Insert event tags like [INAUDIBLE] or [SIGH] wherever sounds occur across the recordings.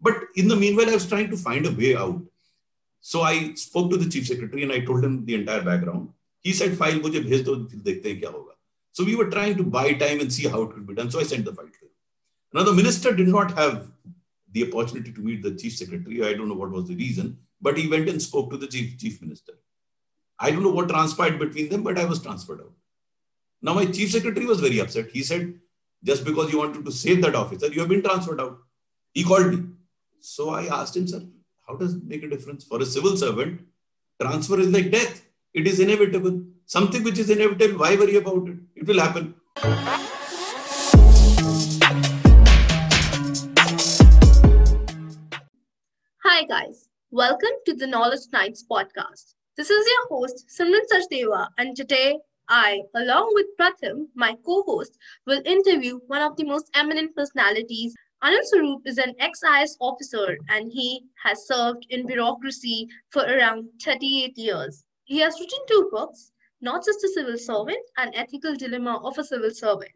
But in the meanwhile, I was trying to find a way out. So I spoke to the chief secretary and I told him the entire background. He said, file mujhe bhej do, fir dekhte hain kya hoga. So we were trying to buy time and see how it could be done. So I sent the file to him. Now the minister did not have the opportunity to meet the chief secretary. I don't know what was the reason, but he went and spoke to the chief, chief minister. I don't know what transpired between them, but I was transferred out. Now my chief secretary was very upset. He said, just because you wanted to save that officer, you have been transferred out. He called me. So I asked him, sir, how does it make a difference? For a civil servant, transfer is like death. It is inevitable. Something which is inevitable, why worry about it? It will happen. Hi guys, welcome to the Knowledge Knights podcast. This is your host Simran Sachdeva and today I, along with Pratham, my co-host, will interview one of the most eminent personalities. Anil Swarup is an ex-IAS officer and he has served in bureaucracy for around 38 years. He has written two books, Not Just a Civil Servant and Ethical Dilemma of a Civil Servant.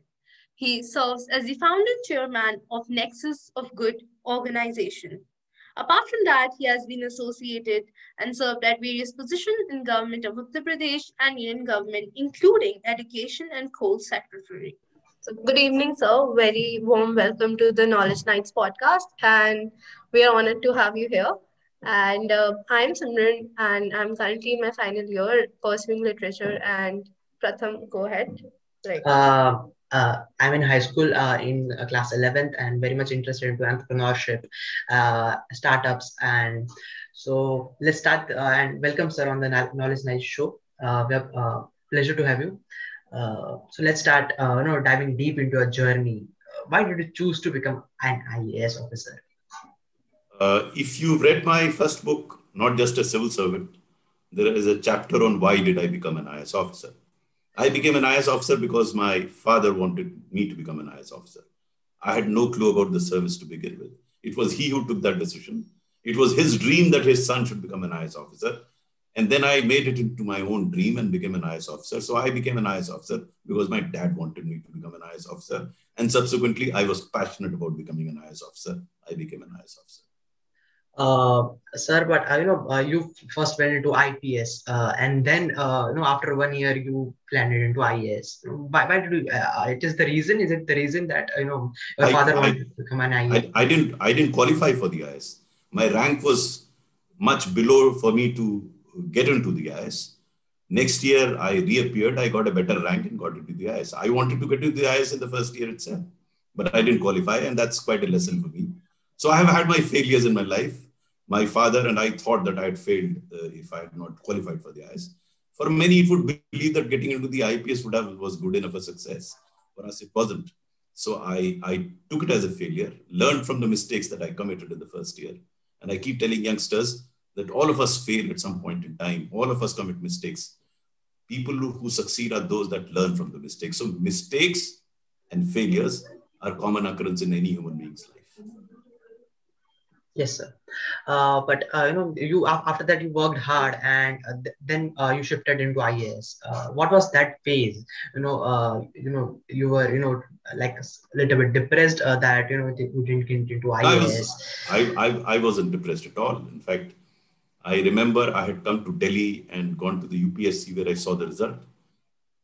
He serves as the founder chairman of Nexus of Good organization. Apart from that, he has been associated and served at various positions in government of Uttar Pradesh and union government, including education and coal secretary. So good evening, sir. Very warm welcome to the Knowledge Knights podcast. And we are honored to have you here. And uh, I'm Simran, and I'm currently in my final year pursuing literature. And Pratham, go ahead. Right. Uh, uh, I'm in high school uh, in uh, class 11th and very much interested into entrepreneurship, uh, startups, and so let's start uh, and welcome sir on the Knowledge Knight show. Uh, we have pleasure to have you. Uh, so let's start, uh, you know, diving deep into a journey. Uh, why did you choose to become an IAS officer? if you've read my first book, not just a civil servant, there is a chapter on why did I become an IAS officer I became an IAS officer because my father wanted me to become an IAS officer. I had no clue about the service to begin with. It was he who took that decision. It was his dream that his son should become an IAS officer. And then I made it into my own dream and became an IAS officer. So I became an IAS officer because my dad wanted me to become an IAS officer. And subsequently, I was passionate about becoming an IAS officer. I became an IAS officer. Uh, sir, but uh, you know, uh, you first went into IPS, uh, and then uh, you know, after one year, you landed into IAS. Why, why did you? Uh, it is the reason? Is it the reason that you know your I, father I, wanted to become an IAS? I, I, didn't. I didn't qualify for the IAS. My rank was much below for me to get into the IAS. Next year, I reappeared. I got a better rank and got into the IAS. I wanted to get into the IAS in the first year itself, but I didn't qualify, and that's quite a lesson for me. So I have had my failures in my life. My father and I thought that I had failed uh, if I had not qualified for the IAS. For many, it would believe that getting into the IPS would have was good enough a success. For us, it wasn't. So I, I took it as a failure, learned from the mistakes that I committed in the first year. And I keep telling youngsters that all of us fail at some point in time. All of us commit mistakes. People who, succeed are those that learn from the mistakes. So mistakes and failures are common occurrence in any human being's life. Yes, sir. Uh, but uh, you know, you after that you worked hard, and uh, th- then uh, you shifted into IAS. Uh, what was that phase? You know, uh, you know, you were you know like a little bit depressed that you know you didn't get into IAS. I, was, I, I I wasn't depressed at all. In fact, I remember I had come to Delhi and gone to the UPSC where I saw the result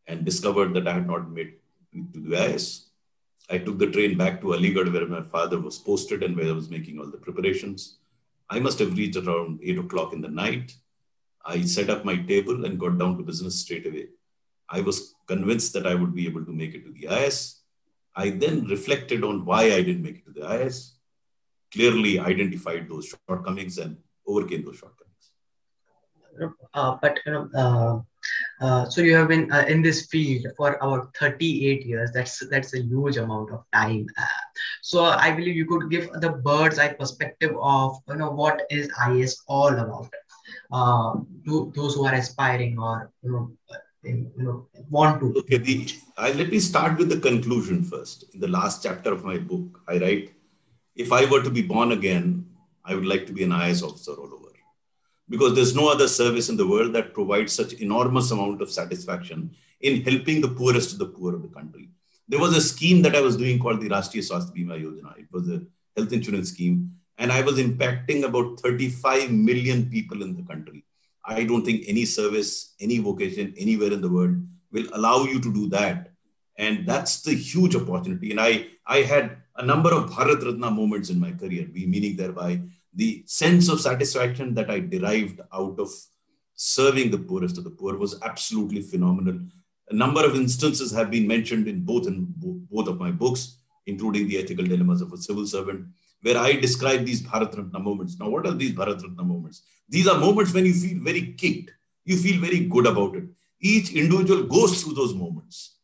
and discovered that I had not made it to the IAS. I took the train back to Aligarh where my father was posted and where I was making all the preparations. I must have reached around eight o'clock in the night. I set up my table and got down to business straight away. I was convinced that I would be able to make it to the IAS. I then reflected on why I didn't make it to the IAS, clearly identified those shortcomings and overcame those shortcomings. Uh, but uh, uh, so you have been in this field for about 38 years. That's that's a huge amount of time. So I believe you could give the bird's eye perspective of you know what is IAS all about uh, to those who are aspiring or you know, you know want to. Okay, the, I, let me start with the conclusion first. In the last chapter of my book, I write, if I were to be born again, I would like to be an IAS officer all over because there's no other service in the world that provides such enormous amount of satisfaction in helping the poorest of the poor of the country. There was a scheme that I was doing called the Rashtriya Swasthya Bima Yojana. It was a health insurance scheme. and I was impacting about 35 million people in the country. I don't think any service, any vocation, anywhere in the world will allow you to do that. And that's the huge opportunity. And I, I had a number of Bharat Ratna moments in my career, meaning thereby the sense of satisfaction that I derived out of serving the poorest of the poor was absolutely phenomenal. A number of instances have been mentioned in both in both of my books, including the ethical dilemmas of a civil servant, where I describe these Bharat Ratna moments. Now, what are these Bharat Ratna moments? These are moments when you feel very kicked. You feel very good about it. Each individual goes through those moments.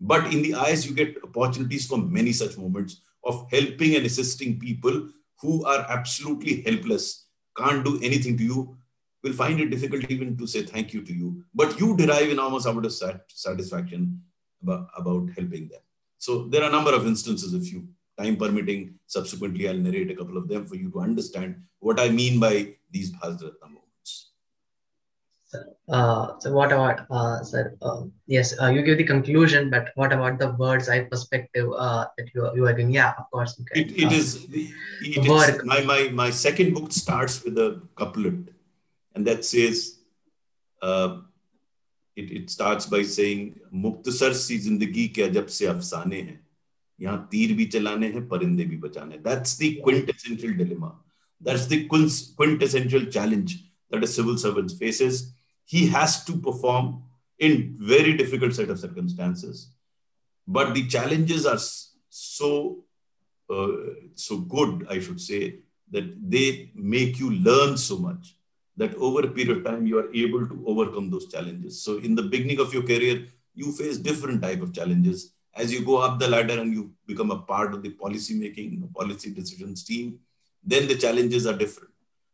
But in the eyes, you get opportunities for many such moments of helping and assisting people who are absolutely helpless, can't do anything to you, will find it difficult even to say thank you to you. But you derive enormous amount of satisfaction about, about helping them. So there are a number of instances, if you time permitting, subsequently I'll narrate a couple of them for you to understand what I mean by these moments. Uh, so what about, uh, sir, uh, yes, uh, you give the conclusion, but what about the bird's eye perspective uh, that you, you are doing? Yeah, of course. Okay. It, it is, it is my, my, my second book starts with a couplet and that says, uh, it, it starts by saying, Muktsar सी जिंदगी क्या जब से अफसाने हैं यहाँ तीर भी चलाने हैं परिंदे भी बचाने that's the quintessential dilemma that's the quintessential challenge that a civil servant faces he has to perform in very difficult set of circumstances. But the challenges are so uh, so good i should say that they make you learn so much that over a period of time you are able to overcome those challenges. So in the beginning of your career you face different type of challenges. As you go up the ladder and you become a part of the policy making, policy decisions team, then the challenges are different.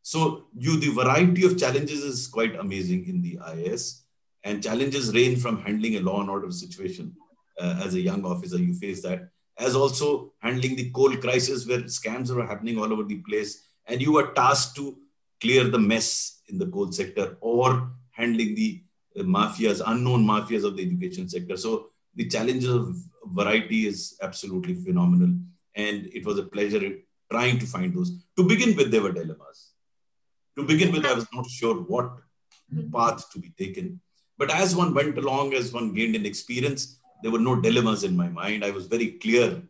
So you, the variety of challenges is quite amazing in the IAS. And challenges range from handling a law and order situation uh, as a young officer, you face that, as also handling the coal crisis where scams are happening all over the place. And you are tasked to clear the mess in the coal sector or handling the uh, mafias, unknown mafias of the education sector. So the challenges of variety is absolutely phenomenal. And it was a pleasure trying to find those. To begin with, there were dilemmas. To begin with, I was not sure what mm-hmm. path to be taken. But as one went along, as one gained an experience, there were no dilemmas in my mind. I was very clear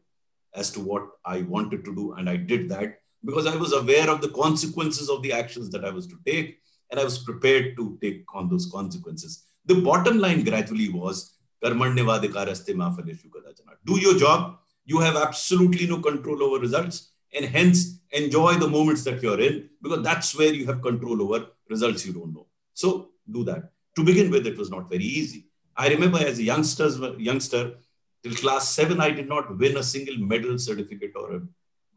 as to what I wanted to do, and I did that because I was aware of the consequences of the actions that I was to take, and I was prepared to take on those consequences. The bottom line gradually was do your job. You have absolutely no control over results and hence enjoy the moments that you're in because that's where you have control over results you don't know. So do that. To begin with, it was not very easy. I remember as a youngsters, youngster, till class seven, I did not win a single medal, certificate, or a,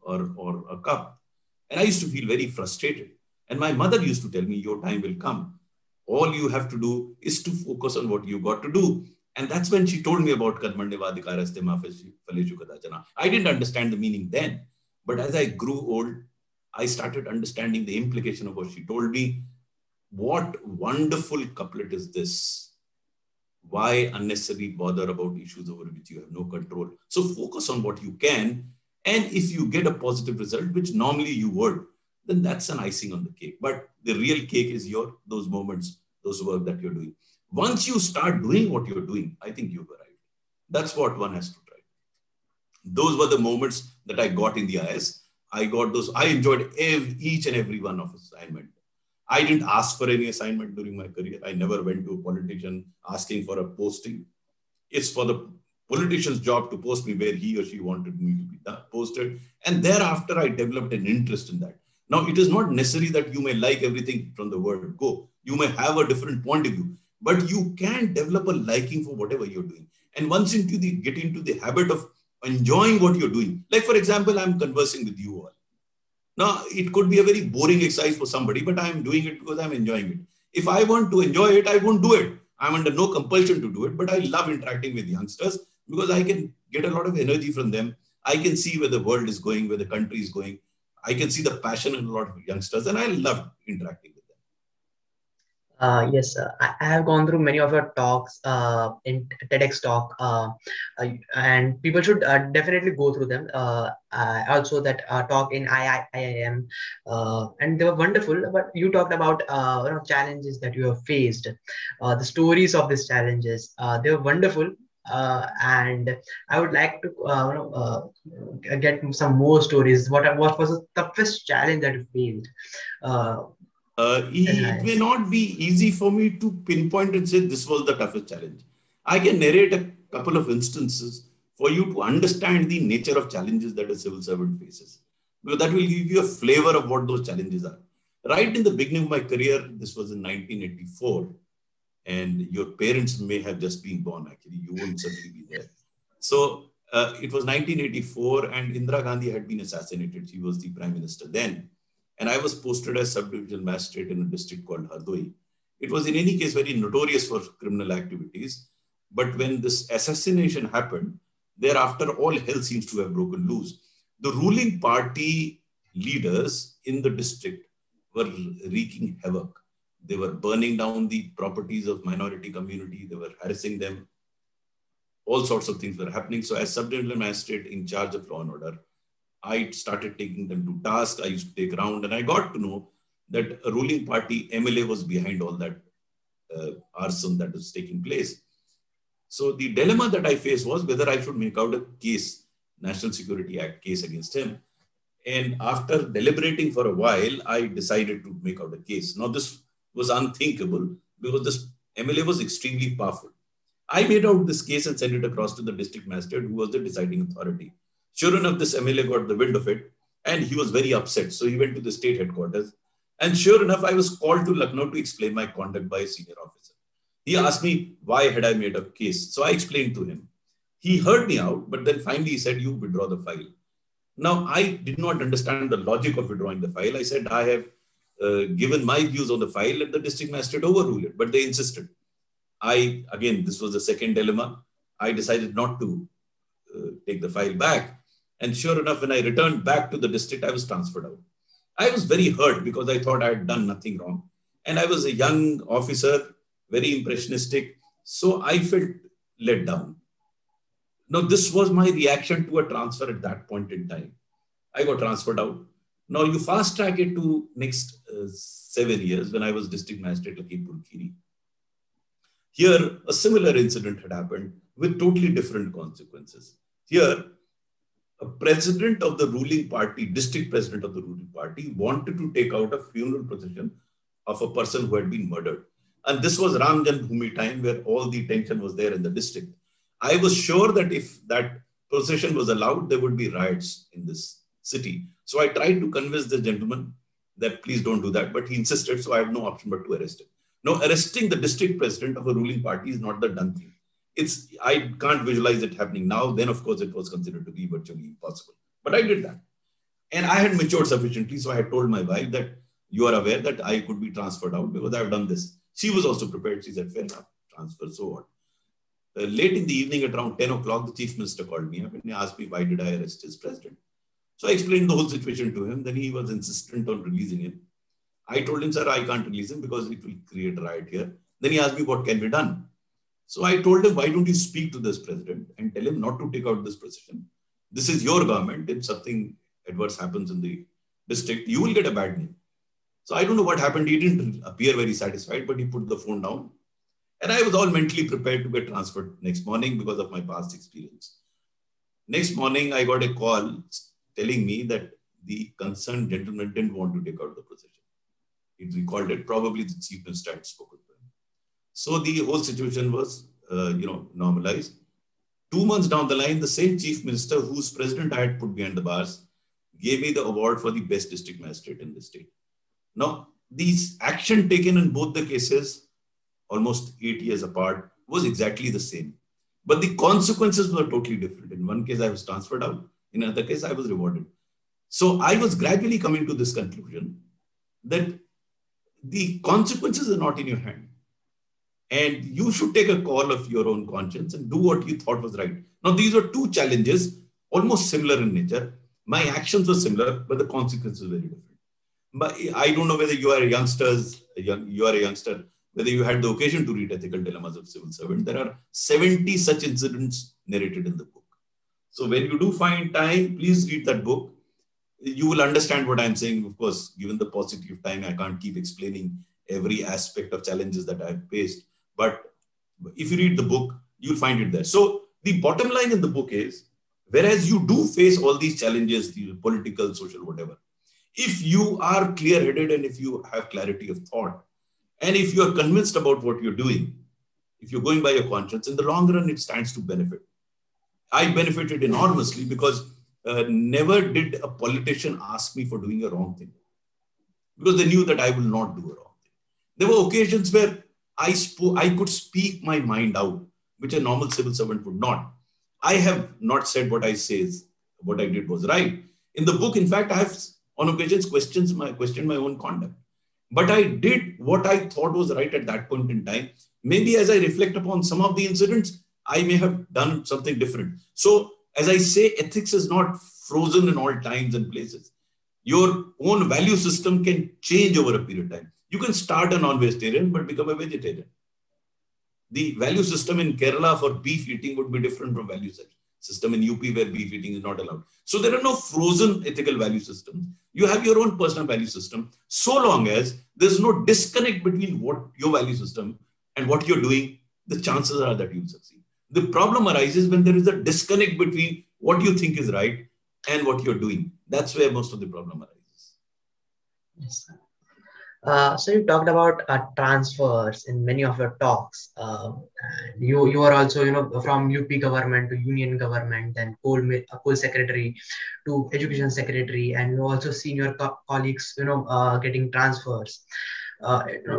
or, or a cup. And I used to feel very frustrated. And my mother used to tell me, Your time will come. All you have to do is to focus on what you got to do. And that's when she told me about I didn't understand the meaning then. But as I grew old, I started understanding the implication of what she told me. What wonderful couplet is this? Why unnecessarily bother about issues over which you have no control? So focus on what you can. And if you get a positive result, which normally you would, then that's an icing on the cake. But the real cake is your those moments, those work that you're doing. Once you start doing what you're doing, I think you've arrived. That's what one has to try. Those were the moments that I got in the IAS. I got those. I enjoyed each and every one of assignment. I didn't ask for any assignment during my career. I never went to a politician asking for a posting. It's for the politician's job to post me where he or she wanted me to be posted. And thereafter, I developed an interest in that. Now, it is not necessary that you may like everything from the word go. You may have a different point of view but you can develop a liking for whatever you're doing. And once into the get into the habit of enjoying what you're doing, like for example, I'm conversing with you all. Now, it could be a very boring exercise for somebody, but I'm doing it because I'm enjoying it. If I want to enjoy it, I won't do it. I'm under no compulsion to do it, but I love interacting with youngsters because I can get a lot of energy from them. I can see where the world is going, where the country is going. I can see the passion in a lot of youngsters, and I love interacting with them. Uh, yes, uh, I, I, have gone through many of your talks uh, in TEDx talk, uh, uh, and people should uh, definitely go through them. also, that talk in IIM, and they were wonderful. But you talked about challenges that you have faced, the stories of these challenges. they were wonderful. and I would like to you know, get some more stories. What what was the toughest challenge that you faced? Uh, it may not be easy for me to pinpoint and say this was the toughest challenge. I can narrate a couple of instances for you to understand the nature of challenges that a civil servant faces. Because that will give you a flavor of what those challenges are. Right in the beginning of my career, this was in 1984, and your parents may have just been born, actually. You won't certainly be there. So uh, it was 1984, and Indira Gandhi had been assassinated. She was the prime minister then. And I was posted as sub-divisional magistrate in a district called Hardoi. It was in any case very notorious for criminal activities. But when this assassination happened, thereafter all hell seems to have broken loose. The ruling party leaders in the district were wreaking havoc. They were burning down the properties of minority community. They were harassing them. All sorts of things were happening. So as sub-divisional magistrate in charge of law and order, I started taking them to task. I used to take round, and I got to know that a ruling party MLA was behind all that uh, arson that was taking place. So the dilemma that I faced was whether I should make out a case, National Security Act case against him. And after deliberating for a while, I decided to make out a case. Now, this was unthinkable because this MLA was extremely powerful. I made out this case and sent it across to the district magistrate, who was the deciding authority. Sure enough, this MLA got the wind of it and he was very upset. So he went to the state headquarters. And sure enough, I was called to Lucknow to explain my conduct by a senior officer. He asked me why had I made a case. So I explained to him. He heard me out, but then finally he said, You withdraw the file. Now, I did not understand the logic of withdrawing the file. I said, I have uh, given my views on the file, let the district magistrate overrule it. But they insisted. I, again, this was the second dilemma. I decided not to uh, take the file back. And sure enough, when I returned back to the district, I was transferred out. I was very hurt because I thought I had done nothing wrong. And I was a young officer, very impressionistic. So I felt let down. Now, this was my reaction to a transfer at that point in time. I got transferred out. Now, you fast track it to next uh, seven years when I was district magistrate Lakhimpur Kheri. Here, a similar incident had happened with totally different consequences. Here, a president of the ruling party, district president of the ruling party, wanted to take out a funeral procession of a person who had been murdered. And this was Ram Janmabhoomi time where all the tension was there in the district. I was sure that if that procession was allowed, there would be riots in this city. So I tried to convince the gentleman that please don't do that, but he insisted, so I had no option but to arrest him. Now, arresting the district president of a ruling party is not the done thing it's I can't visualize it happening now. Then of course it was considered to be virtually impossible. But I did that. And I had matured sufficiently. So I had told my wife that you are aware that I could be transferred out because I've done this. She was also prepared. She said, fair enough, transfer, so what? Uh, late in the evening at around 10 o'clock, the chief minister called me up and he asked me why did I arrest his president. So I explained the whole situation to him. Then he was insistent on releasing him. I told him, sir, I can't release him because it will create a riot here. Then he asked me what can be done. So I told him, why don't you speak to this president and tell him not to take out this position? This is your government. If something adverse happens in the district, you will get a bad name. So I don't know what happened. He didn't appear very satisfied, but he put the phone down. And I was all mentally prepared to get transferred next morning because of my past experience. Next morning, I got a call telling me that the concerned gentleman didn't want to take out the position. He recalled it. Probably the chief minister had spoken so the whole situation was, uh, you know, normalized. Two months down the line, the same chief minister whose president I had put behind the bars gave me the award for the best district magistrate in the state. Now, these action taken in both the cases, almost eight years apart, was exactly the same. But the consequences were totally different. In one case, I was transferred out. In another case, I was rewarded. So I was gradually coming to this conclusion that the consequences are not in your hand. And you should take a call of your own conscience and do what you thought was right. Now, these are two challenges, almost similar in nature. My actions were similar, but the consequences were very different. But I don't know whether you are youngsters, young, you are a youngster. whether you had the occasion to read Ethical Dilemmas of Civil Servant, there are 70 such incidents narrated in the book. So when you do find time, please read that book. You will understand what I'm saying. Of course, given the of time, I can't keep explaining every aspect of challenges that I've faced. But if you read the book, you'll find it there. So the bottom line in the book is, whereas you do face all these challenges, the political, social, whatever, if you are clear-headed and if you have clarity of thought, and if you are convinced about what you're doing, if you're going by your conscience, in the long run, it stands to benefit. I benefited enormously because uh, never did a politician ask me for doing a wrong thing because they knew that I will not do a wrong thing. There were occasions where I, spoke, I could speak my mind out, which a normal civil servant would not. I have not said what I says, what I did was right. In the book, in fact, I have on occasions questions my questioned my own conduct. But I did what I thought was right at that point in time. Maybe as I reflect upon some of the incidents, I may have done something different. So, as I say, ethics is not frozen in all times and places. Your own value system can change over a period of time. You can start a non vegetarian but become a vegetarian. The value system in Kerala for beef eating would be different from value system in UP where beef eating is not allowed. So there are no frozen ethical value systems. You have your own personal value system so long as there's no disconnect between what your value system and what you're doing, the chances are that you'll succeed. The problem arises when there is a disconnect between what you think is right and what you're doing. That's where most of the problem arises. Yes, uh, so you talked about uh, transfers in many of your talks. Uh, you you are also you know from UP government to union government, then coal uh, coal secretary to education secretary, and you also seen your co- colleagues you know uh, getting transfers.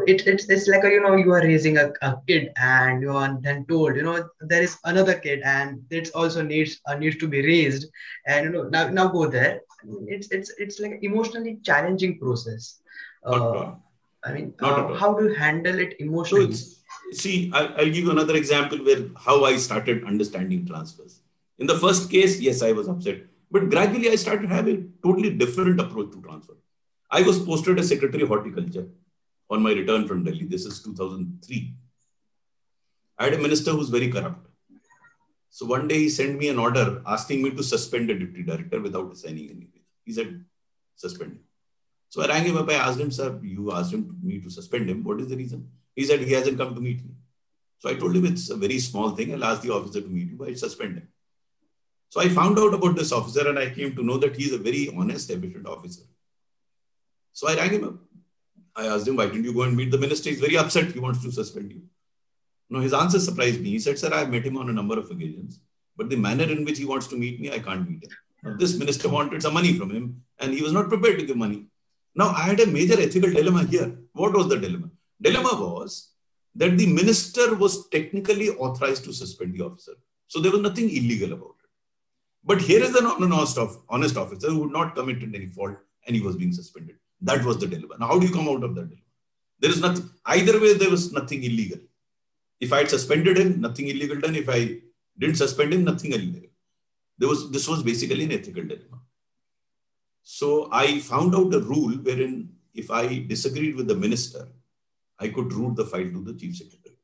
It, it's, it's like a, you know you are raising a, a kid and you are then told you know there is another kid and it also needs needs to be raised. And you know now, now go there. It's it's it's like emotionally challenging process uh, i mean uh, how do you handle it emotionally so see I'll, I'll give you another example where how i started understanding transfers in the first case yes i was upset but gradually i started having a totally different approach to transfer i was posted as secretary of horticulture on my return from Delhi. This is 2003. I had a minister who's very corrupt. So one day he sent me an order asking me to suspend a deputy director without assigning anything. He said, suspend him. So I rang him up. I asked him, sir, you asked him me to suspend him. What is the reason? He said he hasn't come to meet me. So I told him it's a very small thing. I'll ask the officer to meet you, but I suspend him. So I found out about this officer and I came to know that he's a very honest, efficient officer. So I rang him up. I asked him, why didn't you go and meet the minister? He's very upset. He wants to suspend you. No, his answer surprised me. He said, sir, I've met him on a number of occasions, but the manner in which he wants to meet me, I can't meet him. Now, this minister wanted some money from him and he was not prepared to give money. Now, I had a major ethical dilemma here. What was the dilemma? Dilemma was that the minister was technically authorized to suspend the officer. So there was nothing illegal about it. But here is an honest, honest officer who would not committed any fault and he was being suspended. That was the dilemma. Now, how do you come out of that dilemma? There is nothing, either way, there was nothing illegal. If I had suspended him, nothing illegal done. If I didn't suspend him, nothing illegal. There was, this was basically an ethical dilemma. So I found out a rule wherein if I disagreed with the minister, I could route the file to the chief secretary.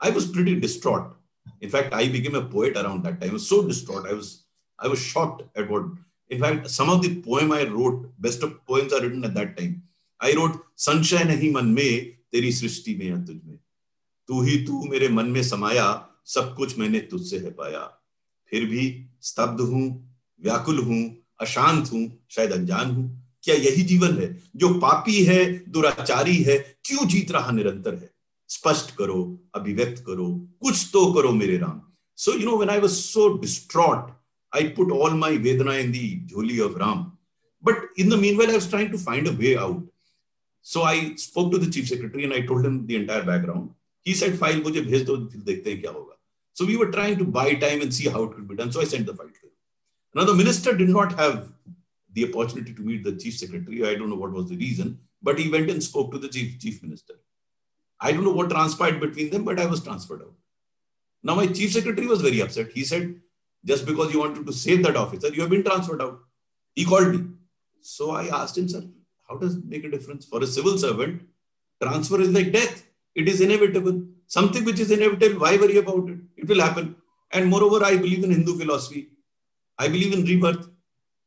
I was pretty distraught. In fact, I became a poet around that time. I was so distraught. I was I was shocked at what in fact, some of the poem I wrote, best of poems are written at that time. I wrote, संशय नहीं मन में तेरी सृष्टि में या तुझ में तू ही तू मेरे मन में समाया सब कुछ मैंने तुझसे है पाया फिर भी स्तब्ध हूं व्याकुल हूं अशांत हूँ, शायद अनजान हूँ। क्या यही जीवन है जो पापी है, दुराचारी है? क्यों जीत रहा निरंतर है? स्पष्ट करो, अभिव्यक्त करो, कुछ तो करो मेरे Ram. So you know when I was so distraught I put all my वेदना इन दी झोली of Ram but in the meanwhile I trying to find a way out so I spoke to the chief secretary and I told him the entire background he said file मुझे भेज दो, फिर देखते हैं क्या होगा. So we were trying to buy time and see how it could be done so I sent the file to Now the minister did not have the opportunity to meet the chief secretary. I don't know what was the reason, but he went and spoke to the chief, chief minister. I don't know what transpired between them, but I was transferred out. Now my chief secretary was very upset. He said, just because you wanted to save that officer, you have been transferred out. He called me. So I asked him, sir, how does it make a difference? For a civil servant, transfer is like death. It is inevitable. Something which is inevitable, why worry about it? It will happen. And moreover, I believe in Hindu philosophy. I believe in rebirth.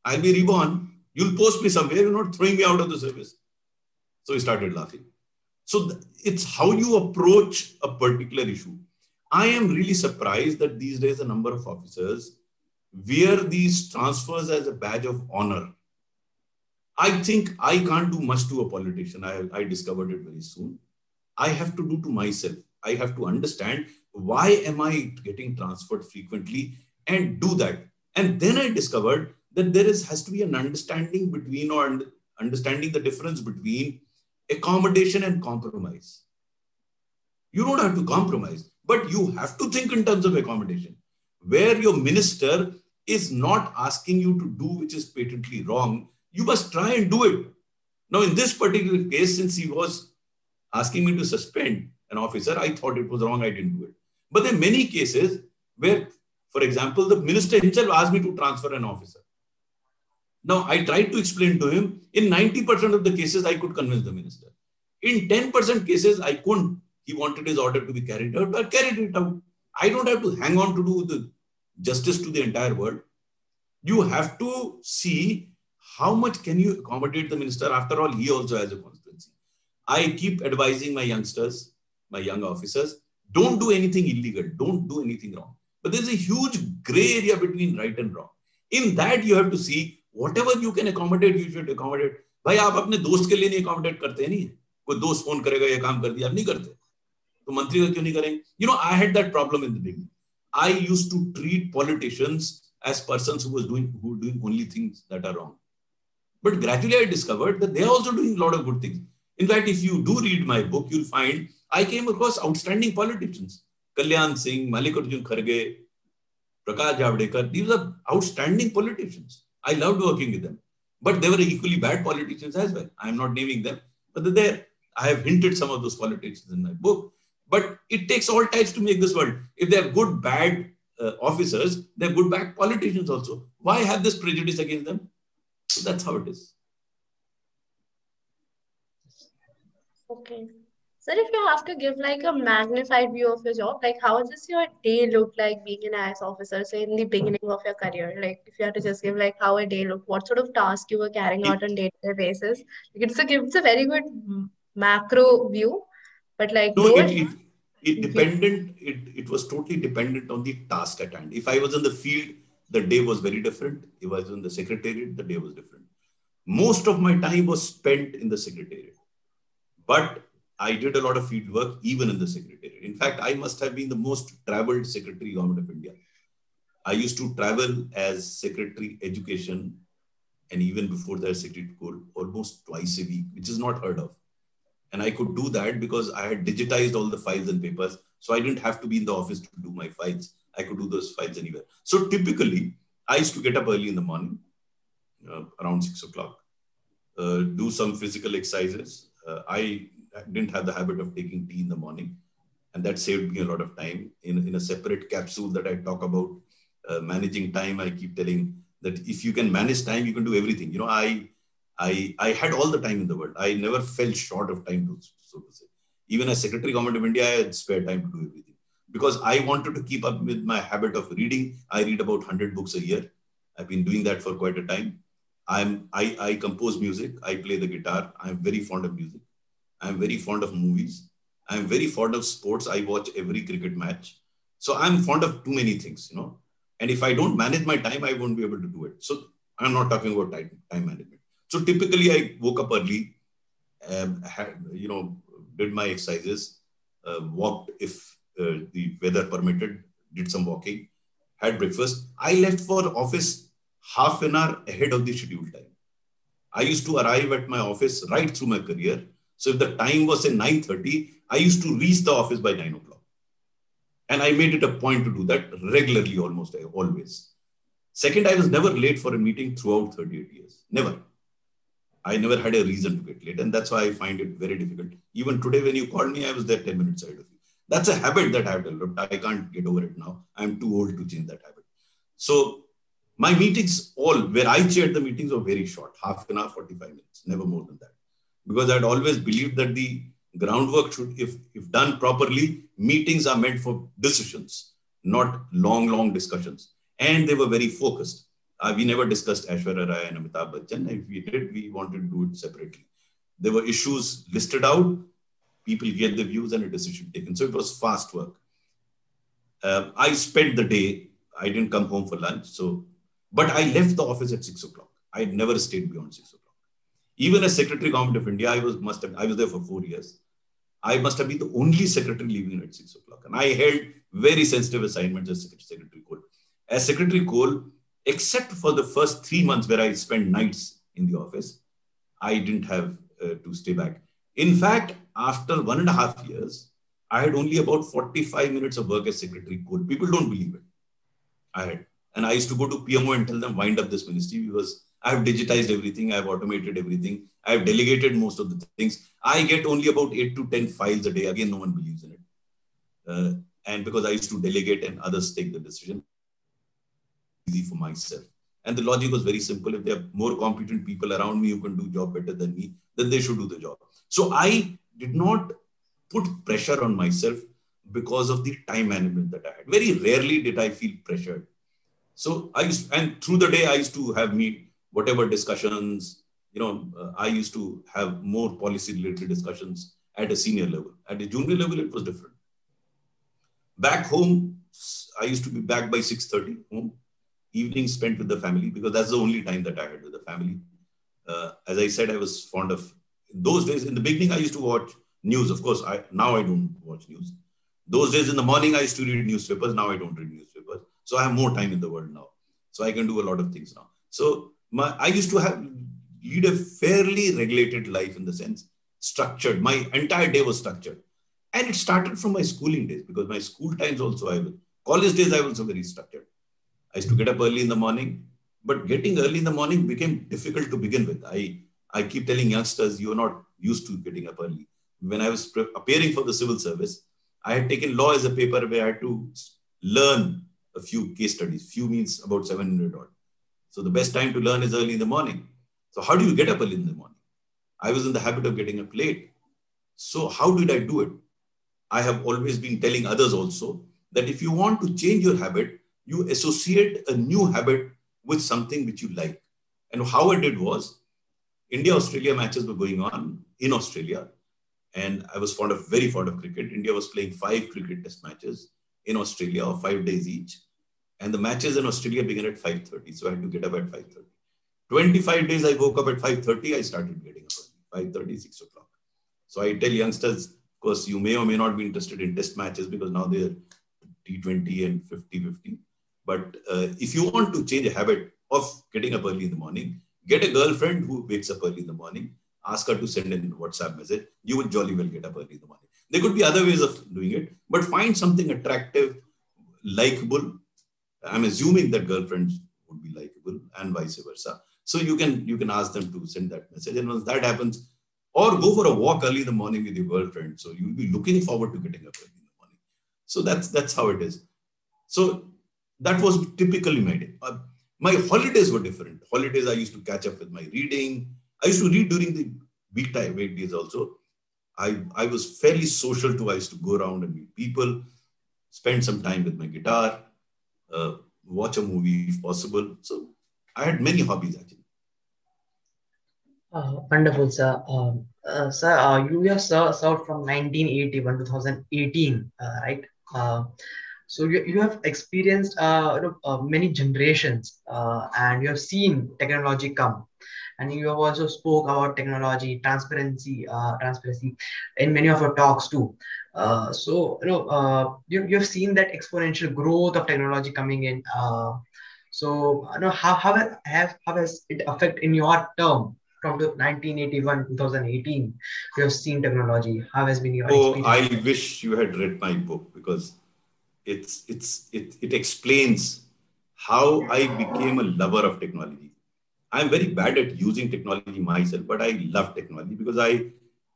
I'll be reborn. You'll post me somewhere. You're not throwing me out of the service. So he started laughing. So it's how you approach a particular issue. I am really surprised that these days a number of officers wear these transfers as a badge of honor. I think I can't do much to a politician. I, I discovered it very soon. I have to do to myself. I have to understand why am I getting transferred frequently and do that. And then I discovered that there is has to be an understanding between or understanding the difference between accommodation and compromise. You don't have to compromise, but you have to think in terms of accommodation, where your minister is not asking you to do which is patently wrong. You must try and do it. Now, in this particular case, since he was asking me to suspend an officer, I thought it was wrong. I didn't do it. But there are many cases where, for example, the minister himself asked me to transfer an officer. Now, I tried to explain to him, in 90% of the cases, I could convince the minister. In 10% cases, I couldn't. He wanted his order to be carried out, but carried it out. I don't have to hang on to do the justice to the entire world. You have to see how much can you accommodate the minister. After all, he also has a constituency. I keep advising my youngsters, my young officers, don't do anything illegal, don't do anything wrong. But there's a huge gray area between right and wrong. In that, you have to see whatever you can accommodate, you should accommodate. भाई आप अपने दोस्त के लिए नहीं accommodate करते नहीं कोई दोस्त फोन करेगा ये काम कर दिया आप नहीं करते तो मंत्री का क्यों नहीं करेंगे you know I had that problem in the beginning I use to treat politicians as persons who was doing who doing only things that are wrong but gradually i discovered that they are also doing a lot of good things in fact if you do read my book you'll find I came across outstanding politicians. Kalyan Singh, Mallikarjun Kharge, Prakash Javadekar. These are outstanding politicians. I loved working with them. But they were equally bad politicians as well. I am not naming them, but they're there. I have hinted some of those politicians in my book. But it takes all types to make this world. If they're good, bad uh, officers, they're good, bad politicians also. Why have this prejudice against them? So that's how it is. Okay. Sir, if you have to give like a magnified view of your job, like how does your day look like being an IAS officer, say in the beginning of your career? Like if you had to just give like how a day look, what sort of task you were carrying out on day-to-day basis? Like, it's a it's a very good macro view, but like no, it, it, it dependent. It it was totally dependent on the task at hand. If I was in the field, the day was very different. If I was in the secretariat, the day was different. Most of my time was spent in the secretariat, but I did a lot of field work even in the secretariat. In fact, I must have been the most traveled secretary government of India. I used to travel as secretary education and even before that secretary code almost twice a week, which is not heard of. And I could do that because I had digitized all the files and papers. So I didn't have to be in the office to do my files. I could do those files anywhere. So typically, I used to get up early in the morning, uh, around six o'clock, uh, do some physical exercises. Uh, I didn't have the habit of taking tea in the morning. And that saved me a lot of time. In, in a separate capsule that I talk about uh, managing time, I keep telling that if you can manage time, you can do everything. You know, I, I, I had all the time in the world. I never fell short of time, to, so to say. Even as Secretary Government of India, I had spare time to do everything. Because I wanted to keep up with my habit of reading. I read about 100 books a year. I've been doing that for quite a time. I'm, I, I compose music. I play the guitar. I'm very fond of music. I'm very fond of movies. I'm very fond of sports. I watch every cricket match. So I'm fond of too many things, you know. And if I don't manage my time, I won't be able to do it. So I'm not talking about time, time management. So typically, I woke up early, um, had, you know, did my exercises, uh, walked if uh, the weather permitted, did some walking, had breakfast. I left for office half an hour ahead of the scheduled time. I used to arrive at my office right through my career so if the time was at 9.30, I used to reach the office by 9 o'clock. And I made it a point to do that regularly, almost eh, always. Second, I was never late for a meeting throughout 38 years. Never. I never had a reason to get late. And that's why I find it very difficult. Even today, when you called me, I was there 10 minutes ahead of you. That's a habit that I've developed. I can't get over it now. I'm too old to change that habit. So my meetings, all where I chaired the meetings, were very short half an hour, 45 minutes, never more than that because I'd always believed that the Groundwork should, if, if done properly, meetings are meant for decisions, not long, long discussions. And they were very focused. Uh, we never discussed Aishwarya Rai and Amitabh Bachchan. If we did, we wanted to do it separately. There were issues listed out, people get the views and a decision taken. So it was fast work. Uh, I spent the day, I didn't come home for lunch. So, but I left the office at six o'clock. I never stayed beyond six o'clock. Even as Secretary Government of India, I was must have I was there for four years. I must have been the only secretary leaving at six o'clock, and I held very sensitive assignments as Secretary Coal. As Secretary Coal, except for the first three months where I spent nights in the office, I didn't have uh, to stay back. In fact, after one and a half years, I had only about 45 minutes of work as Secretary Coal. People don't believe it. I had. And I used to go to PMO and tell them, wind up this ministry because I've digitized everything. I've automated everything. I've delegated most of the things. I get only about eight to 10 files a day. Again, no one believes in it. Uh, and because I used to delegate and others take the decision, easy for myself. And the logic was very simple. If there are more competent people around me who can do job better than me, then they should do the job. So I did not put pressure on myself because of the time management that I had. Very rarely did I feel pressured. So I used, and through the day I used to have meet whatever discussions, you know, uh, I used to have more policy related discussions at a senior level. At a junior level, it was different. Back home, I used to be back by 6.30 home, evenings spent with the family because that's the only time that I had with the family. Uh, as I said, I was fond of those days. In the beginning, I used to watch news. Of course, I now I don't watch news. Those days in the morning, I used to read newspapers. Now I don't read newspapers. So I have more time in the world now. So I can do a lot of things now. So my, I used to have lead a fairly regulated life in the sense structured. My entire day was structured, and it started from my schooling days because my school times also I was college days I was also very structured. I used to get up early in the morning, but getting early in the morning became difficult to begin with. I I keep telling youngsters you are not used to getting up early. When I was pre- appearing for the civil service, I had taken law as a paper where I had to learn a few case studies. Few means about 700 odd. So the best time to learn is early in the morning. So how do you get up early in the morning? I was in the habit of getting up late. So how did I do it? I have always been telling others also that if you want to change your habit, you associate a new habit with something which you like. And how I did was India Australia matches were going on in Australia. And I was fond of very fond of cricket. India was playing five cricket test matches in Australia five days each. And the matches in Australia began at 5.30. So I had to get up at 5.30. 25 days I woke up at 5.30. I started getting up at 5.30, 6 o'clock. So I tell youngsters, of course, you may or may not be interested in test matches because now they're T20 and 50-50. But uh, if you want to change a habit of getting up early in the morning, get a girlfriend who wakes up early in the morning, ask her to send in WhatsApp message. You will jolly well get up early in the morning. There could be other ways of doing it, but find something attractive, likable, I'm assuming that girlfriends would be likable and vice versa. So you can you can ask them to send that message, and once that happens, or go for a walk early in the morning with your girlfriend. So you'll be looking forward to getting up early in the morning. So that's that's how it is. So that was typically my day. Uh, my holidays were different. Holidays I used to catch up with my reading. I used to read during the week time weekdays also. I, I was fairly social too. I used to go around and meet people, spend some time with my guitar, uh, watch a movie if possible. So I had many hobbies actually. Uh, wonderful, sir. Um, uh, sir, uh, you have served, served from 1981 to 2018, uh, right? Uh, so you, you have experienced uh, many generations and you have seen technology come and you have also spoke about technology transparency transparency in many of your talks too uh, so you know uh, you, you've seen that exponential growth of technology coming in. Uh, so you know how, how, have, how has it affected in your term from 1981 2018 you have seen technology? How has been your oh experience? i wish you had read my book because it's it's it, it explains how i became a lover of technology. I'm very bad at using technology myself but i love technology because i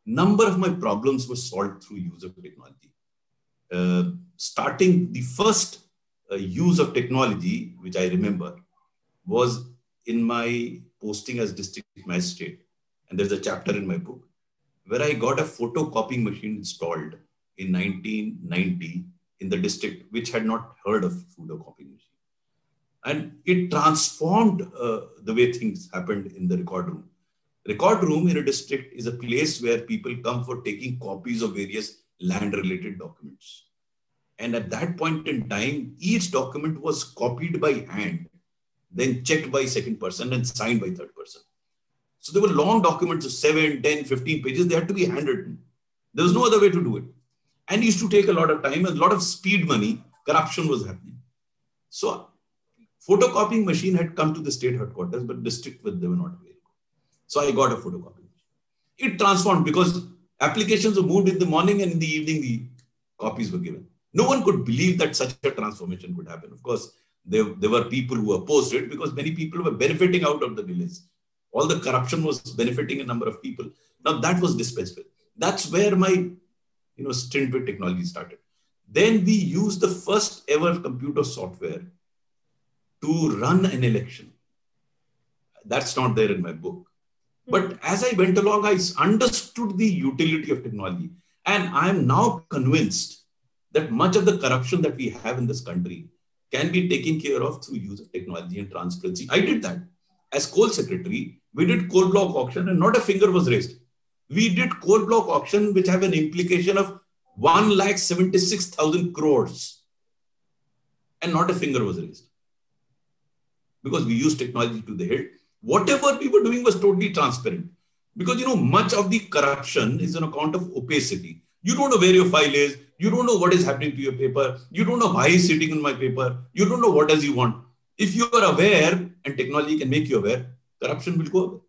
number of my problems were solved through use of technology. Uh, starting the first uh, use of technology, which I remember, was in my posting as district magistrate. And there's a chapter in my book. where I got a photocopying machine installed in 1990 in the district, which had not heard of photocopying machine. And it transformed uh, the way things happened in the record room. Record room in a district is a place where people come for taking copies of various land related documents. And at that point in time, each document was copied by hand, then checked by second person and signed by third person. So there were long documents of 7, 10, 15 pages. They had to be handwritten. There was no other way to do it. And it used to take a lot of time, and a lot of speed money. Corruption was happening. So photocopying machine had come to the state headquarters, but district with they were not available. So I got a machine. It transformed because applications were moved in the morning and in the evening the copies were given. No one could believe that such a transformation could happen. Of course, there, there were people who opposed it because many people were benefiting out of the delays. All the corruption was benefiting a number of people. Now that was dispensed with. That's where my you know stint with technology started. Then we used the first ever computer software to run an election. That's not there in my book. But as I went along, I understood the utility of technology. And I'm now convinced that much of the corruption that we have in this country can be taken care of through use of technology and transparency. I did that. As coal secretary, we did coal block auction and not a finger was raised. We did coal block auction, which have an implication of 1 lakh 76,000 crores. And not a finger was raised. Because we used technology to the hilt. Whatever we were doing was totally transparent. Because, you know, much of the corruption is on account of opacity. You don't know where your file is. You don't know what is happening to your paper. You don't know why he's sitting in my paper. You don't know what does he want. If you are aware, and technology can make you aware, corruption will go away.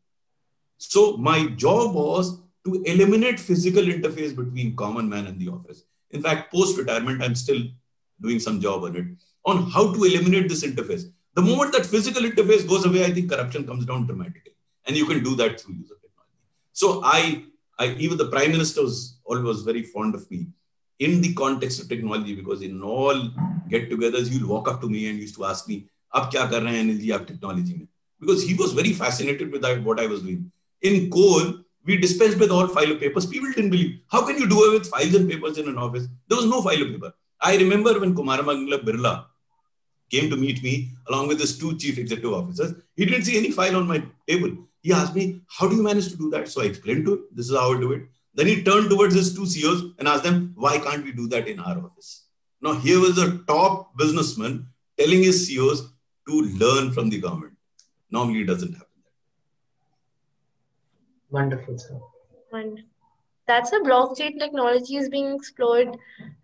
So my job was to eliminate physical interface between common man and the office. In fact, post-retirement, I'm still doing some job on it, on how to eliminate this interface. The moment that physical interface goes away, I think corruption comes down dramatically. And you can do that through use of technology. So I, I even the Prime Minister was always very fond of me in the context of technology, because in all get-togethers, he'll walk up to me and used to ask me, "Ab kya kar rahe hain aap technology mein?" Because he was very fascinated with that, what I was doing. In coal, we dispensed with all file of papers. People didn't believe. How can you do away with files and papers in an office? There was no file of paper. I remember when Kumar Mangalam Birla came to meet me along with his two chief executive officers. He didn't see any file on my table. He asked me, How do you manage to do that? So I explained to him, This is how I do it. Then he turned towards his two CEOs and asked them, Why can't we do that in our office? Now, here was a top businessman telling his CEOs to learn from the government. Normally, it doesn't happen. Wonderful, sir. And that's a blockchain technology is being explored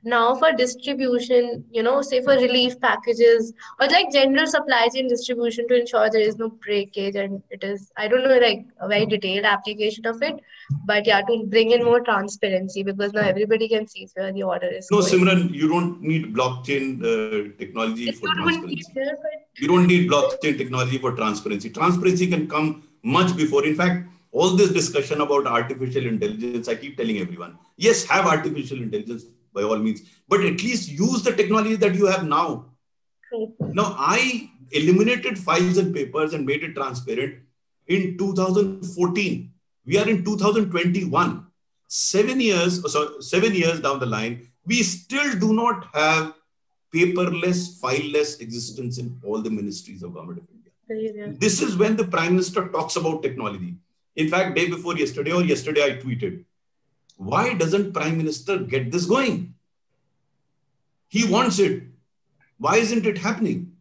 now for distribution, you know, say for relief packages or like general supply chain distribution to ensure there is no breakage and it is, I don't know, like a very detailed application of it, but yeah, to bring in more transparency because now everybody can see where the order is. No, going. Simran, you don't need blockchain uh, technology It's for transparency. but You don't need blockchain technology for transparency. Transparency can come much before. In fact, all this discussion about artificial intelligence, I keep telling everyone, yes, have artificial intelligence by all means, but at least use the technology that you have now. True. Now, I eliminated files and papers and made it transparent in 2014. We are in 2021. Seven years, oh, so seven years down the line, we still do not have paperless, fileless existence in all the ministries of government of India. This is when the prime minister talks about technology. In fact, day before yesterday or yesterday, I tweeted, why doesn't prime minister get this going? He wants it. Why isn't it happening?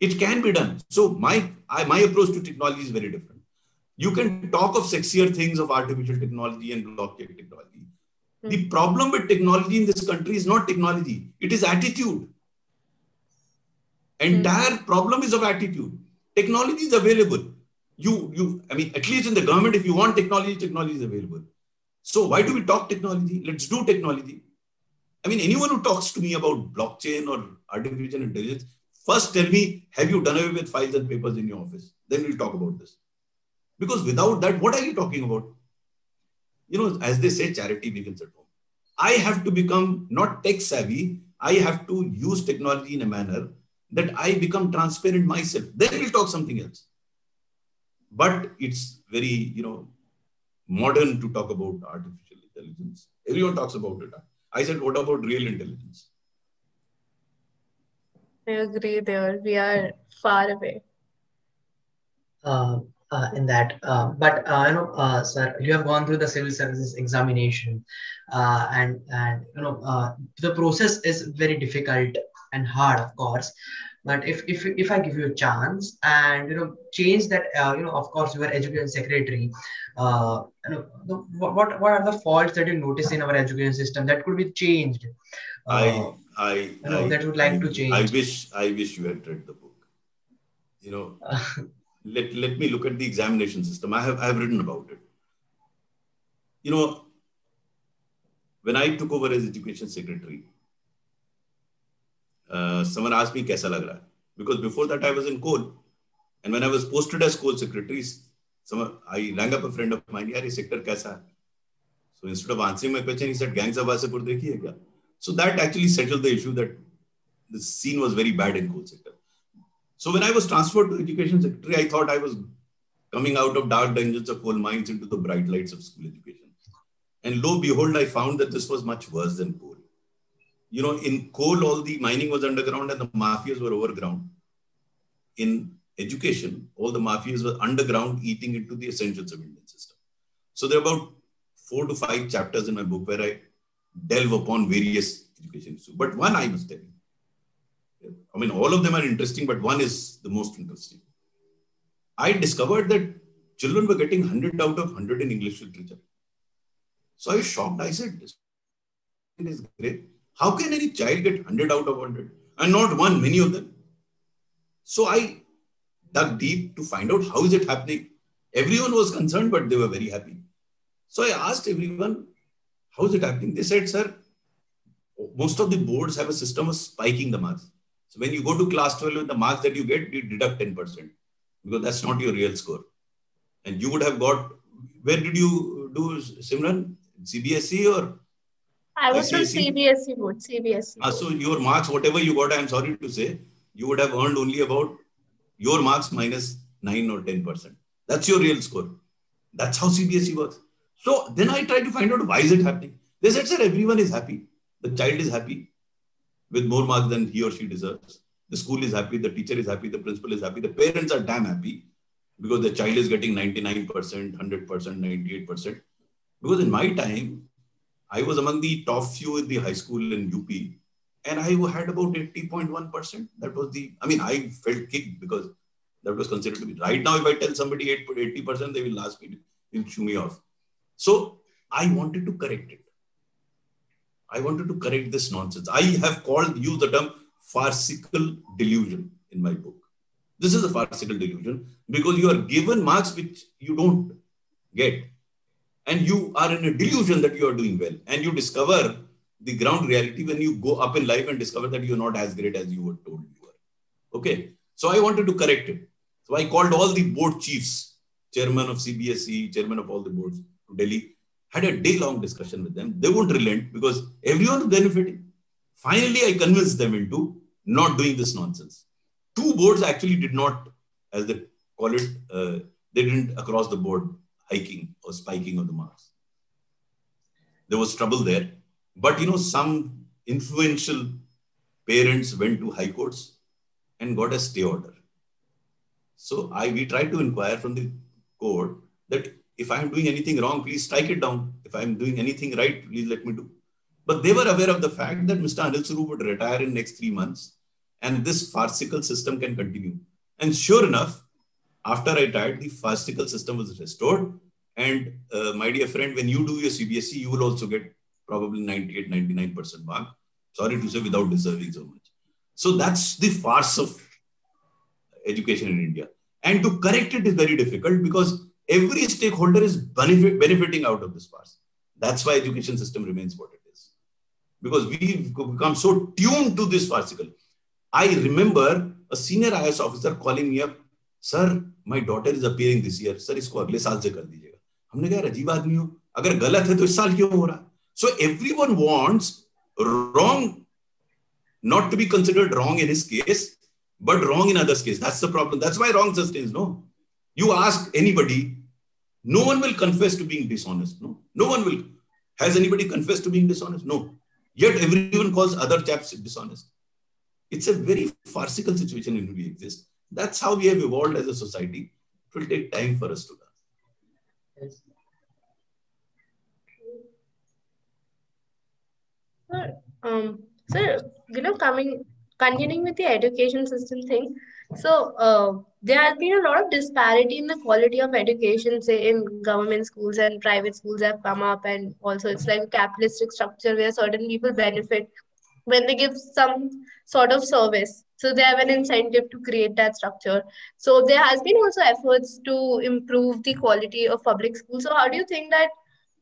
It can be done. So my I, my approach to technology is very different. You can talk of sexier things of artificial technology and blockchain technology. Hmm. The problem with technology in this country is not technology; it is attitude. Hmm. Entire problem is of attitude. Technology is available. You you I mean at least in the government, if you want technology, technology is available. So why do we talk technology? Let's do technology. I mean, anyone who talks to me about blockchain or artificial intelligence, first tell me, have you done away with files and papers in your office? Then we'll talk about this. Because without that, what are you talking about? You know, as they say, charity begins at home. I have to become not tech savvy. I have to use technology in a manner that I become transparent myself. Then we'll talk something else. But it's very, you know, modern to talk about artificial intelligence. Everyone talks about it. I said, what about real intelligence? I agree there. We are far away. Uh, uh, in that. Uh, but uh, you know, uh, sir, you have gone through the civil services examination, uh, and and you know, uh, the process is very difficult and hard, of course. But if if if I give you a chance and you know change that, you know, of course, you are education secretary. uh, you know, the, what what are the faults that you notice in our education system that could be changed? I I, you know, I that would like I, to change. I wish I wish you had read the book. You know, [LAUGHS] let, let me look at the examination system. I have, I have written about it. You know, when I took over as education secretary, uh, someone asked me, Kaisa lag raha? Because before that, I was in coal. And when I was posted as coal secretary, someone, I rang up a friend of mine, yaar, sector kaisa So instead of answering my question, he said, Gangs of Wasseypur dekhi hai So that actually settled the issue that the scene was very bad in coal sector. So when I was transferred to education secretary, I thought I was coming out of dark dungeons of coal mines into the bright lights of school education. And lo behold, I found that this was much worse than coal. You know, in coal, all the mining was underground and the mafias were overground. In education, all the mafias were underground, eating into the essentials of Indian system. So there are about four to five chapters in my book where I delve upon various education issues. But one I must tell you, I mean, all of them are interesting, but one is the most interesting. I discovered that children were getting 100 out of 100 in English literature. So I was shocked. I said, This is great. How can any child get 100 out of 100? And not one, many of them. So I dug deep to find out how is it happening. Everyone was concerned, but they were very happy. So I asked everyone, how is it happening? They said, sir, most of the boards have a system of spiking the marks. So when you go to class 12 with the marks that you get, you deduct 10% because that's not your real score. And you would have got, where did you do Simran? CBSE or? I was from CBSE board, CBSE. Ah, so your marks, whatever you got, I'm sorry to say, you would have earned only about your marks minus 9 or 10%. That's your real score. That's how CBSE works. So then I tried to find out why is it happening. They said, sir, everyone is happy. The child is happy with more marks than he or she deserves. The school is happy, the teacher is happy, the principal is happy, the parents are damn happy because the child is getting 99%, 100%, 98%. Because in my time, I was among the top few in the high school in UP, and I had about 80.1%. That was the, I mean, I felt kicked because that was considered to be. Right now, if I tell somebody 80%, they will ask me, will chew me off. So I wanted to correct it. I wanted to correct this nonsense. I have called, use the term farcical delusion in my book. This is a farcical delusion because you are given marks which you don't get. And you are in a delusion that you are doing well. And you discover the ground reality when you go up in life and discover that you're not as great as you were told you were. Okay. So I wanted to correct it. So I called all the board chiefs, chairman of CBSE, chairman of all the boards to Delhi had a day long discussion with them. They won't relent because everyone is benefiting. Finally, I convinced them into not doing this nonsense. Two boards actually did not, as they call it, uh, they didn't across the board hiking or spiking of the marks. There was trouble there. But you know, some influential parents went to high courts and got a stay order. So I we tried to inquire from the court that if I'm doing anything wrong, please strike it down. If I'm doing anything right, please let me do. But they were aware of the fact that Mr. Anil Swarup would retire in next three months and this farcical system can continue. And sure enough, after I retired, the farcical system was restored. And uh, my dear friend, when you do your CBSE, you will also get probably 98, 99% mark. Sorry to say, without deserving so much. So that's the farce of education in India. And to correct it is very difficult because every stakeholder is benefit, benefiting out of this farce. That's why education system remains what it is. Because we've become so tuned to this farcical. I remember a senior IAS officer calling me up, sir, my daughter is appearing this year. Sir, इसको अगले साल से कर दीजिएगा. हमने कहा अजीब आदमी हो. अगर गलत है तो इस साल क्यों हो रहा? So everyone wants wrong not to be considered wrong in his case, but wrong in others' case. That's the problem. That's why wrong sustains. No, you ask anybody No one will confess to being dishonest. No, no one will. Has anybody confessed to being dishonest? No. Yet everyone calls other chaps dishonest. It's a very farcical situation in which we exist. That's how we have evolved as a society. It will take time for us to learn. Yes. Um, you know, coming continuing with the education system thing, so uh, there has been a lot of disparity in the quality of education, say in government schools and private schools have come up, and also it's like a capitalistic structure where certain people benefit when they give some sort of service. So they have an incentive to create that structure. So there has been also efforts to improve the quality of public schools. So how do you think that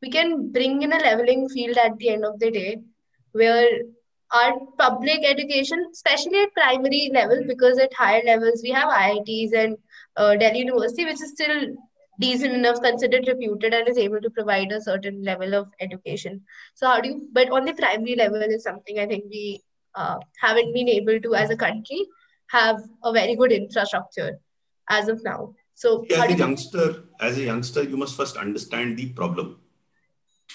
we can bring in a leveling field at the end of the day, where our public education, especially at primary level, because at higher levels we have IITs and uh, Delhi University, which is still decent enough, considered reputed, and is able to provide a certain level of education. So how do you? But on the primary level is something I think we uh, haven't been able to, as a country, have a very good infrastructure as of now. So as a youngster, as a youngster, you must first understand the problem.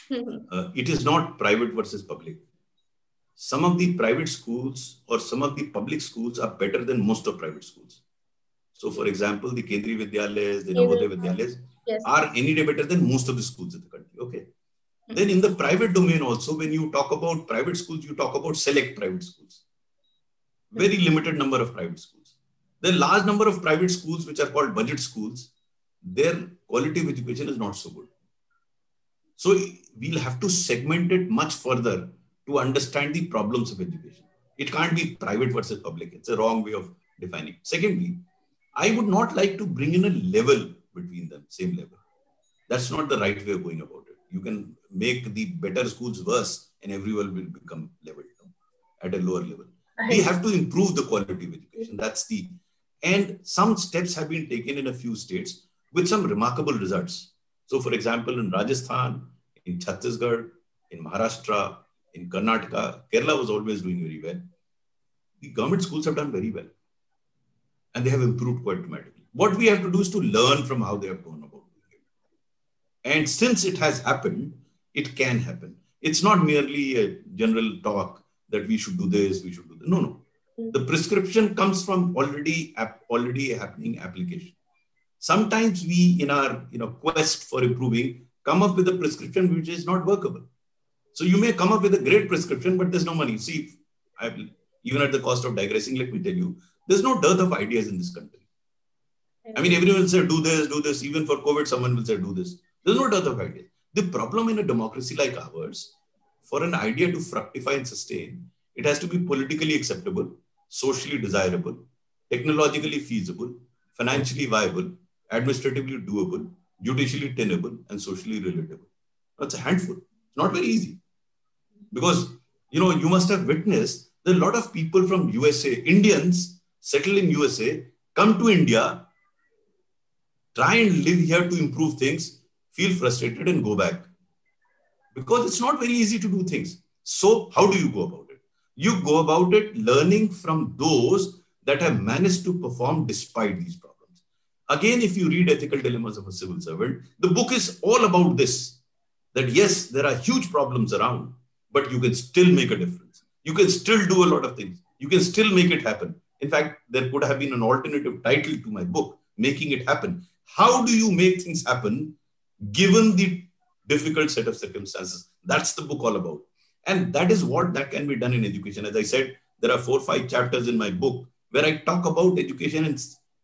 Mm-hmm. Uh, it is not private versus public some of the private schools or some of the public schools are better than most of private schools. So, for example, the Kendriya Vidyalayas, the Navodaya Vidyalayas yes. are any day better than most of the schools in the country. Okay. Then in the private domain also, when you talk about private schools, you talk about select private schools. Very limited number of private schools. The large number of private schools, which are called budget schools, their quality of education is not so good. So we'll have to segment it much further to understand the problems of education. It can't be private versus public. It's a wrong way of defining. Secondly, I would not like to bring in a level between them, same level. That's not the right way of going about it. You can make the better schools worse and everyone will become leveled at a lower level. We have to improve the quality of education. That's the, and some steps have been taken in a few states with some remarkable results. So, for example, in Rajasthan, in Chhattisgarh, in Maharashtra, in Karnataka, Kerala was always doing very well. The government schools have done very well. And they have improved quite dramatically. What we have to do is to learn from how they have gone about doing it. And since it has happened, it can happen. It's not merely a general talk that we should do this, we should do that. No, no. Hmm. The prescription comes from already already happening application. Sometimes we, in our you know quest for improving, come up with a prescription which is not workable so you may come up with a great prescription, but there's no money. See, I, even at the cost of digressing, let me tell you, there's no dearth of ideas in this country. I mean, everyone will say, do this, do this. Even for COVID, someone will say, do this. There's no dearth of ideas. The problem in a democracy like ours, for an idea to fructify and sustain, it has to be politically acceptable, socially desirable, technologically feasible, financially viable, administratively doable, judicially tenable, and socially relatable. That's a handful. It's not very easy. Because, you know, you must have witnessed that a lot of people from USA, Indians settle in USA, come to India, try and live here to improve things, feel frustrated and go back. Because it's not very easy to do things. So, how do you go about it? You go about it learning from those that have managed to perform despite these problems. Again, if you read Ethical Dilemmas of a Civil Servant, the book is all about this that yes, there are huge problems around, but you can still make a difference. You can still do a lot of things. You can still make it happen. In fact, there could have been an alternative title to my book, Making It Happen. How do you make things happen given the difficult set of circumstances? That's the book all about. And that is what that can be done in education. As I said, there are four five chapters in my book where I talk about education and,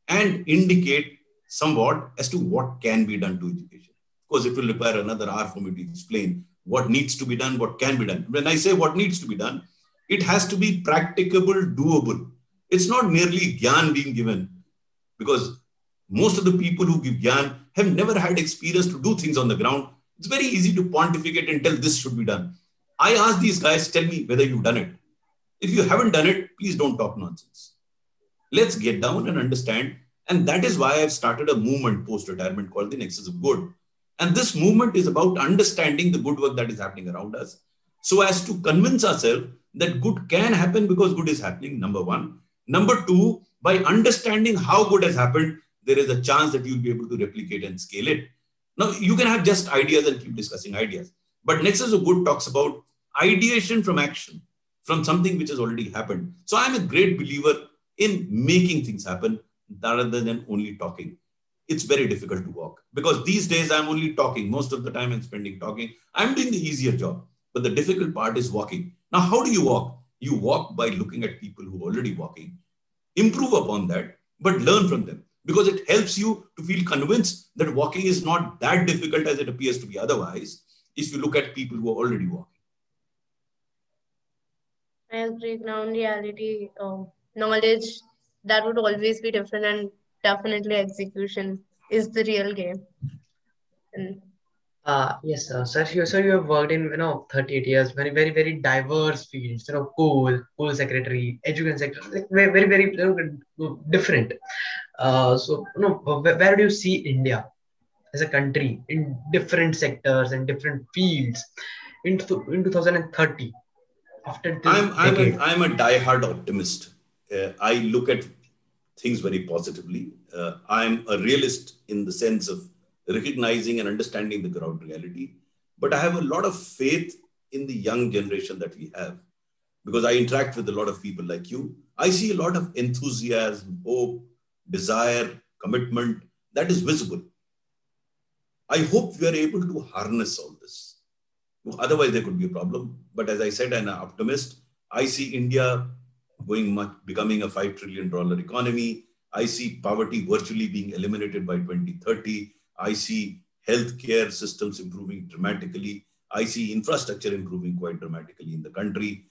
and indicate somewhat as to what can be done to education. Of course, it will require another hour for me to explain what needs to be done, what can be done. When I say what needs to be done, it has to be practicable, doable. It's not merely gyan being given because most of the people who give gyan have never had experience to do things on the ground. It's very easy to pontificate and tell this should be done. I ask these guys, tell me whether you've done it. If you haven't done it, please don't talk nonsense. Let's get down and understand. And that is why I've started a movement post retirement called the Nexus of Good and this movement is about understanding the good work that is happening around us so as to convince ourselves that good can happen because good is happening, number one. Number two, by understanding how good has happened, there is a chance that you'll be able to replicate and scale it. Now, you can have just ideas and keep discussing ideas. But Nexus of Good talks about ideation from action, from something which has already happened. So I'm a great believer in making things happen rather than only talking. It's very difficult to walk because these days I'm only talking. Most of the time I'm spending talking. I'm doing the easier job, but the difficult part is walking. Now, how do you walk? You walk by looking at people who are already walking, improve upon that, but learn from them because it helps you to feel convinced that walking is not that difficult as it appears to be otherwise if you look at people who are already walking. I agree. Now, in reality, um, knowledge that would always be different, and definitely execution is the real game. And uh, yes, sir. Sir, you, sir, you have worked in, you know, 38 years, very, very, very diverse fields, you know, coal, coal secretary, education secretary, like very, very, very you know, different. Uh, so, you know, where, where do you see India as a country in different sectors and different fields in, in 2030? After I'm, I'm, a, I'm a diehard optimist. Uh, I look at things very positively. Uh, I'm a realist in the sense of recognizing and understanding the ground reality. But I have a lot of faith in the young generation that we have because I interact with a lot of people like you. I see a lot of enthusiasm, hope, desire, commitment that is visible. I hope we are able to harness all this. Otherwise, there could be a problem. But as I said, I'm an optimist. I see India going much, becoming a $5 trillion economy. I see poverty virtually being eliminated by 2030. I see healthcare systems improving dramatically. I see infrastructure improving quite dramatically in the country.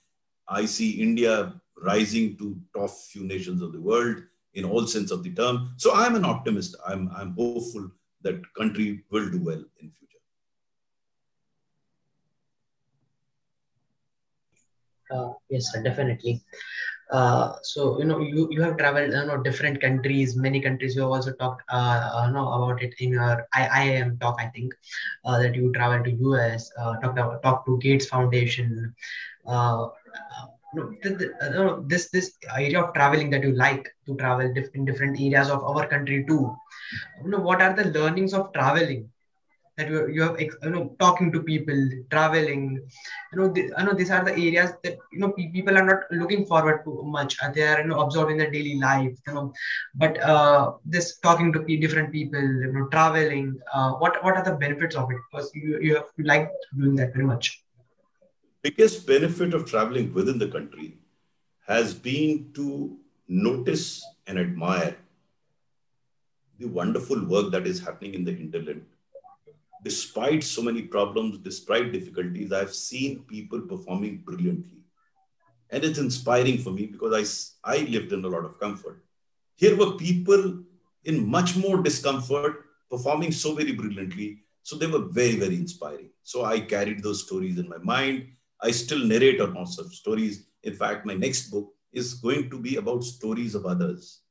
I see India rising to top few nations of the world in all sense of the term. So I'm an optimist. I'm, I'm hopeful that country will do well in future. Uh, yes, sir, definitely. Uh, so you know you, you have traveled you know different countries many countries you have also talked uh, uh know about it in your IIM talk I think uh, that you traveled to US uh, talked talked to Gates Foundation uh, no, no, this this area of traveling that you like to travel in different areas of our country too. You know what are the learnings of traveling that you, you have you know talking to people traveling? You know the, I know these are the areas that you know people are not looking forward to much. They are you know absorbed in their daily life you know. But uh, this talking to different people you know traveling uh, what what are the benefits of it? Because you, you have you like doing that very much biggest benefit of traveling within the country has been to notice and admire the wonderful work that is happening in the hinterland despite so many problems, despite difficulties, I've seen people performing brilliantly. And it's inspiring for me because I, I lived in a lot of comfort. Here were people in much more discomfort performing so very brilliantly. So they were very, very inspiring. So I carried those stories in my mind. I still narrate on most of stories. In fact, my next book is going to be about stories of others.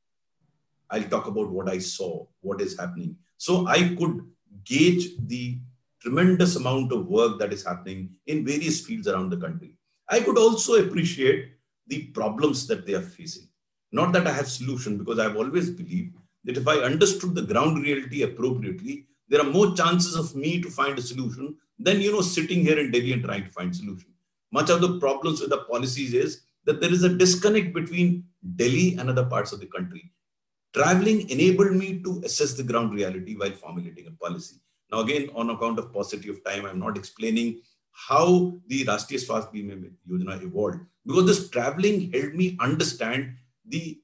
I'll talk about what I saw, what is happening. So I could gauge the tremendous amount of work that is happening in various fields around the country. I could also appreciate the problems that they are facing. Not that I have solution, because I've always believed that if I understood the ground reality appropriately, there are more chances of me to find a solution than you know sitting here in Delhi and trying to find solution. Much of the problems with the policies is that there is a disconnect between Delhi and other parts of the country. Traveling enabled me to assess the ground reality while formulating a policy. Now, again, on account of paucity of time, I'm not explaining how the Rashtriya Swasthya Bima Yojana evolved because this traveling helped me understand the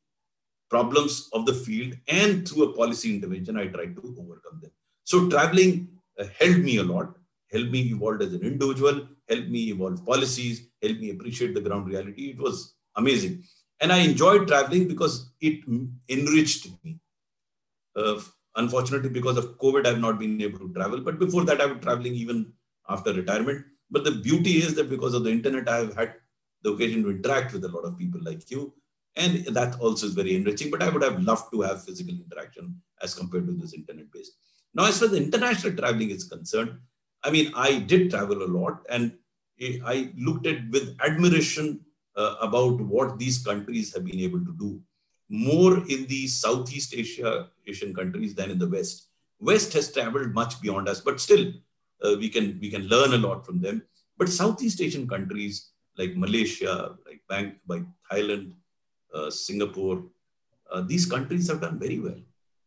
problems of the field and through a policy intervention, I tried to overcome them. So traveling uh, helped me a lot, helped me evolve as an individual, helped me evolve policies, helped me appreciate the ground reality. It was amazing. And I enjoyed traveling because it enriched me. Uh, unfortunately, because of COVID, I've not been able to travel. But before that, I was traveling even after retirement. But the beauty is that because of the internet, I have had the occasion to interact with a lot of people like you. And that also is very enriching. But I would have loved to have physical interaction as compared to this internet based. Now, as far as international traveling is concerned, I mean, I did travel a lot and I looked at with admiration uh, about what these countries have been able to do more in the Southeast Asia Asian countries than in the West. West has traveled much beyond us, but still uh, we can we can learn a lot from them. But Southeast Asian countries like Malaysia, like Bank, like Thailand, uh, Singapore, uh, these countries have done very well,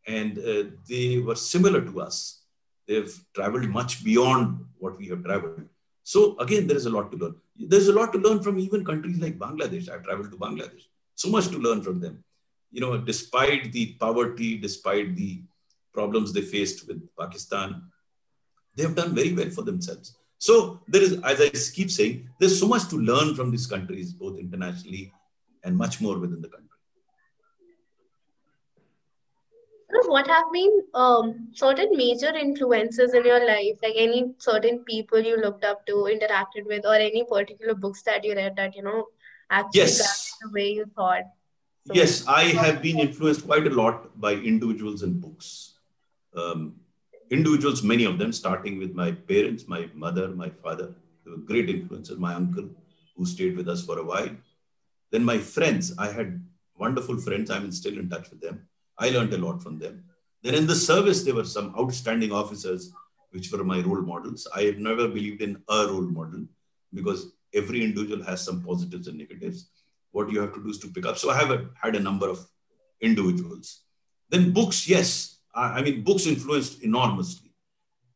and uh, they were similar to us. They've traveled much beyond what we have traveled. So again, there is a lot to learn. There's a lot to learn from even countries like Bangladesh. I've traveled to Bangladesh. So much to learn from them. You know, despite the poverty, despite the problems they faced with Pakistan, they have done very well for themselves. So there is, as I keep saying, there's so much to learn from these countries, both internationally and much more within the country. What have been um, certain major influences in your life, like any certain people you looked up to, interacted with, or any particular books that you read that you know actually yes. the way you thought? So, yes, I have been influenced quite a lot by individuals and books. Um, individuals, many of them, starting with my parents, my mother, my father, they were great influences, my uncle, who stayed with us for a while. Then my friends, I had wonderful friends. I'm still in touch with them. I learned a lot from them. Then in the service, there were some outstanding officers, which were my role models. I have never believed in a role model because every individual has some positives and negatives. What you have to do is to pick up. So I have a, had a number of individuals. Then books, yes. I, I mean, books influenced enormously.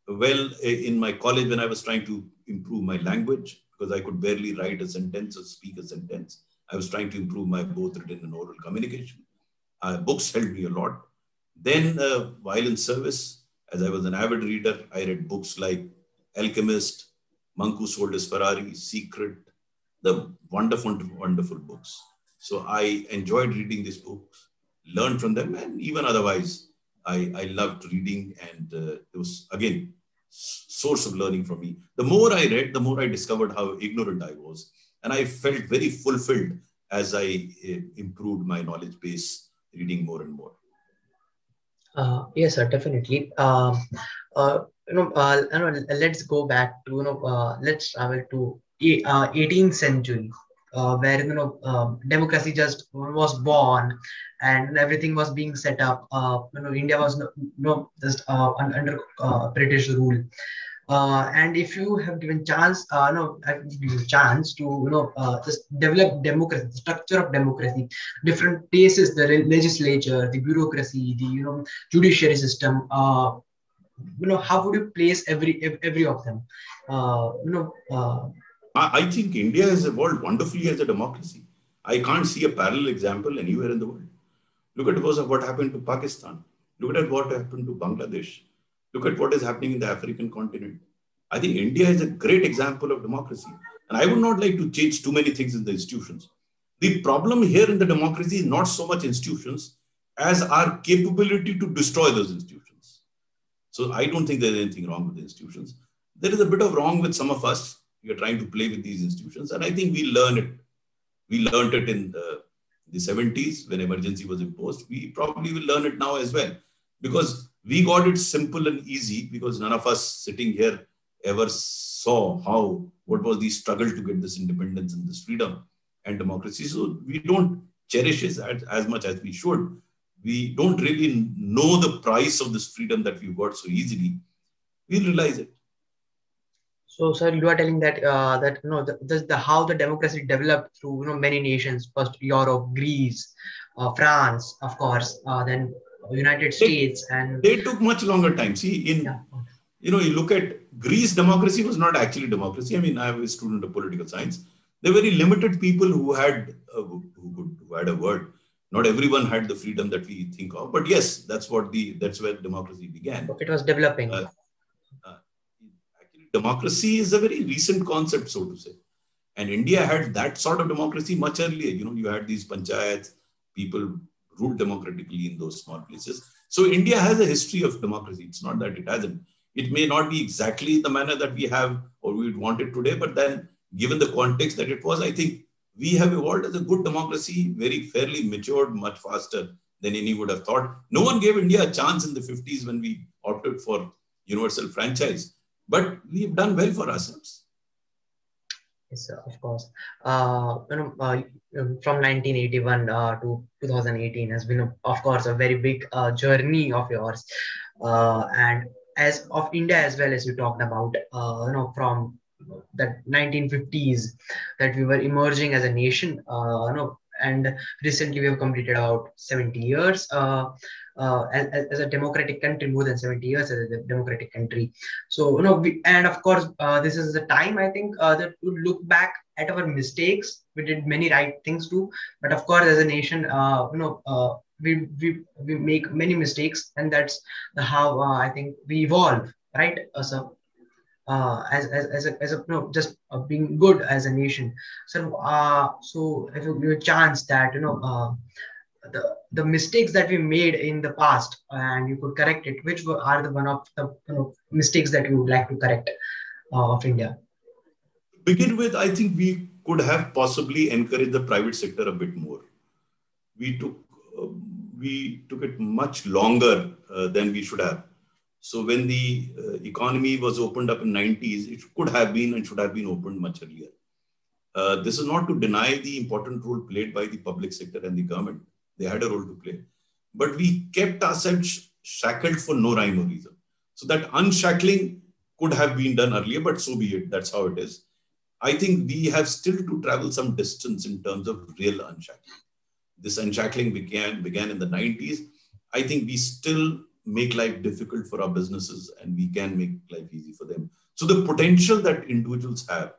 Well, in my college, when I was trying to improve my language, because I could barely write a sentence or speak a sentence, I was trying to improve my both written and oral communication. Uh, books [LAUGHS] helped me a lot. Then, uh, while in service, as I was an avid reader, I read books like Alchemist, Monk Who Sold His Ferrari, Secret, the wonderful, wonderful books. So I enjoyed reading these books, learned from them, and even otherwise, I, I loved reading. And uh, it was, again, source of learning for me. The more I read, the more I discovered how ignorant I was. And I felt very fulfilled as I uh, improved my knowledge base, reading more and more. Uh, yes, sir, definitely. Um, uh, you know, uh, you know, let's go back to you know, uh, let's travel to uh, 18th century, uh, where you know um, democracy just was born and everything was being set up. Uh, you know, India was you know, just uh, under uh, British rule. Uh, and if you have given chance, uh, no, chance to you know uh, develop democracy, the structure of democracy, different places, the legislature, the bureaucracy, the you know judiciary system. Uh, you know, how would you place every every of them? Uh, you know. Uh, I think India has evolved wonderfully as a democracy. I can't see a parallel example anywhere in the world. Look at what happened to Pakistan. Look at what happened to Bangladesh. Look at what is happening in the African continent. I think India is a great example of democracy. And I would not like to change too many things in the institutions. The problem here in the democracy is not so much institutions as our capability to destroy those institutions. So I don't think there's anything wrong with the institutions. There is a bit of wrong with some of us. We are trying to play with these institutions. And I think we learn it. We learned it in the, the 70s when emergency was imposed. We probably will learn it now as well. Because we got it simple and easy because none of us sitting here ever saw how what was the struggle to get this independence and this freedom and democracy. So we don't cherish it as, as much as we should. We don't really know the price of this freedom that we got so easily. We'll realize it. So, sir, you are telling that uh, that you know the, the, how the democracy developed through you know many nations. First, Europe, Greece, uh, France, of course, uh, then United States, and they took much longer time. See, in yeah. you know, you look at Greece, democracy was not actually democracy. I mean, I am a student of political science. There were very limited people who had uh, who could who had a word. Not everyone had the freedom that we think of, but yes, that's what the that's where democracy began. It was developing. Uh, uh, actually, democracy is a very recent concept, so to say. And India had that sort of democracy much earlier. You know, you had these panchayats, people ruled democratically in those small places. So India has a history of democracy. It's not that it hasn't. It may not be exactly the manner that we have or we would want it today, but then given the context that it was, I think we have evolved as a good democracy, very fairly matured much faster than any would have thought. No one gave India a chance in the 50s when we opted for universal franchise, but we've done well for ourselves. Yes, of course. Uh, you know, uh, from 1981 uh, to 2018 has been, of course, a very big uh, journey of yours. uh, and as of India as well as you talked about, uh, you know, from that 1950s that we were emerging as a nation, uh, you know, and recently we have completed about 70 years uh, uh, as, as, a democratic country, more than 70 years as a democratic country. So, you know, we, and of course, uh, this is the time I think uh, that to look back at our mistakes. We did many right things too, but of course, as a nation, uh, you know, uh, we, we we make many mistakes, and that's how I think we evolve, right? so, uh, as, as, as a, as a no, just uh, being good as a nation. So, uh, so if you give a chance that, you know, uh, the, the mistakes that we made in the past and you could correct it, which were, are the one of the you know, mistakes that you would like to correct uh, of India? To begin with, I think we could have possibly encouraged the private sector a bit more. We took, uh, we took it much longer than we should have so when the uh, economy was opened up in 90s, it could have been and should have been opened much earlier. Uh, this is not to deny the important role played by the public sector and the government. They had a role to play. But we kept ourselves shackled for no rhyme or reason. So that unshackling could have been done earlier, but so be it. That's how it is. I think we have still to travel some distance in terms of real unshackling. This unshackling began, began in the 90s. I think we still make life difficult for our businesses and we can make life easy for them. So the potential that individuals have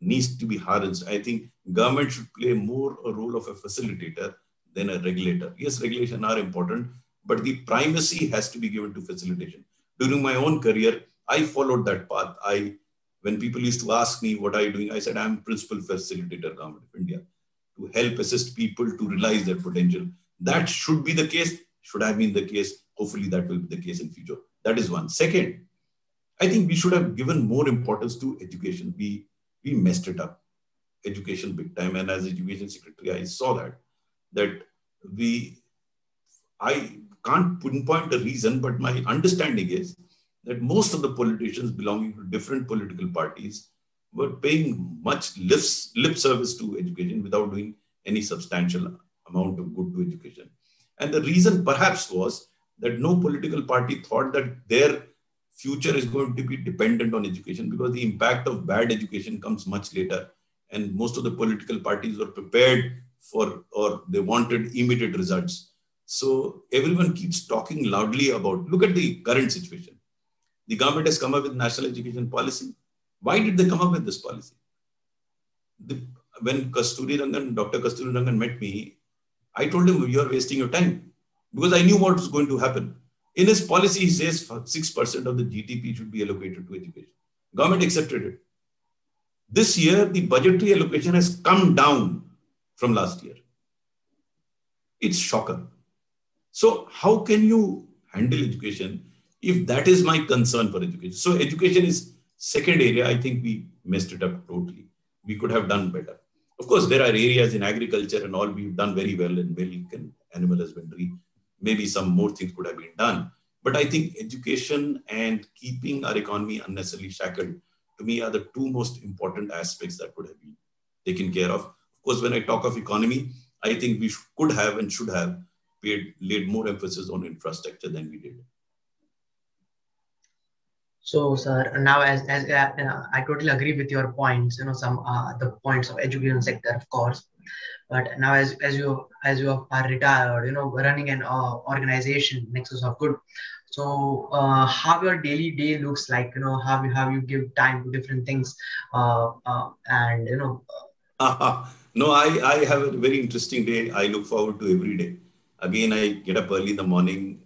needs to be harnessed. I think government should play more a role of a facilitator than a regulator. Yes, regulation are important, but the primacy has to be given to facilitation. During my own career, I followed that path. I, when people used to ask me, what are you doing? I said, I'm principal facilitator, government of India, to help assist people to realize their potential. That should be the case, should have been the case Hopefully that will be the case in future. That is one. Second, I think we should have given more importance to education. We we messed it up, education big time. And as education secretary, I saw that that we I can't pinpoint the reason, but my understanding is that most of the politicians belonging to different political parties were paying much lip, service to education without doing any substantial amount of good to education. And the reason perhaps was that no political party thought that their future is going to be dependent on education because the impact of bad education comes much later. And most of the political parties were prepared for or they wanted immediate results. So everyone keeps talking loudly about look at the current situation. The government has come up with national education policy. Why did they come up with this policy? The, when Kasturi Rangan, Dr. Kasturi Rangan met me, I told him, You are wasting your time because I knew what was going to happen. In his policy, he says 6% of the GDP should be allocated to education. Government accepted it. This year, the budgetary allocation has come down from last year. It's shocker. So, how can you handle education if that is my concern for education? So, education is second area. I think we messed it up totally. We could have done better. Of course, there are areas in agriculture and all we've done very well in milk and animal husbandry maybe some more things could have been done. But I think education and keeping our economy unnecessarily shackled to me are the two most important aspects that could have been taken care of. Course, when I talk of economy, I think we could have and should have paid, laid more emphasis on infrastructure than we did. So, sir, now as, as uh, I totally agree with your points, you know, some uh, the points of education sector, of course but now as, as you as you are retired you know running an uh, organization nexus of good so uh, how your daily day looks like you know how you how you give time to different things uh, uh and you know [LAUGHS] no i i have a very interesting day i look forward to every day again i get up early in the morning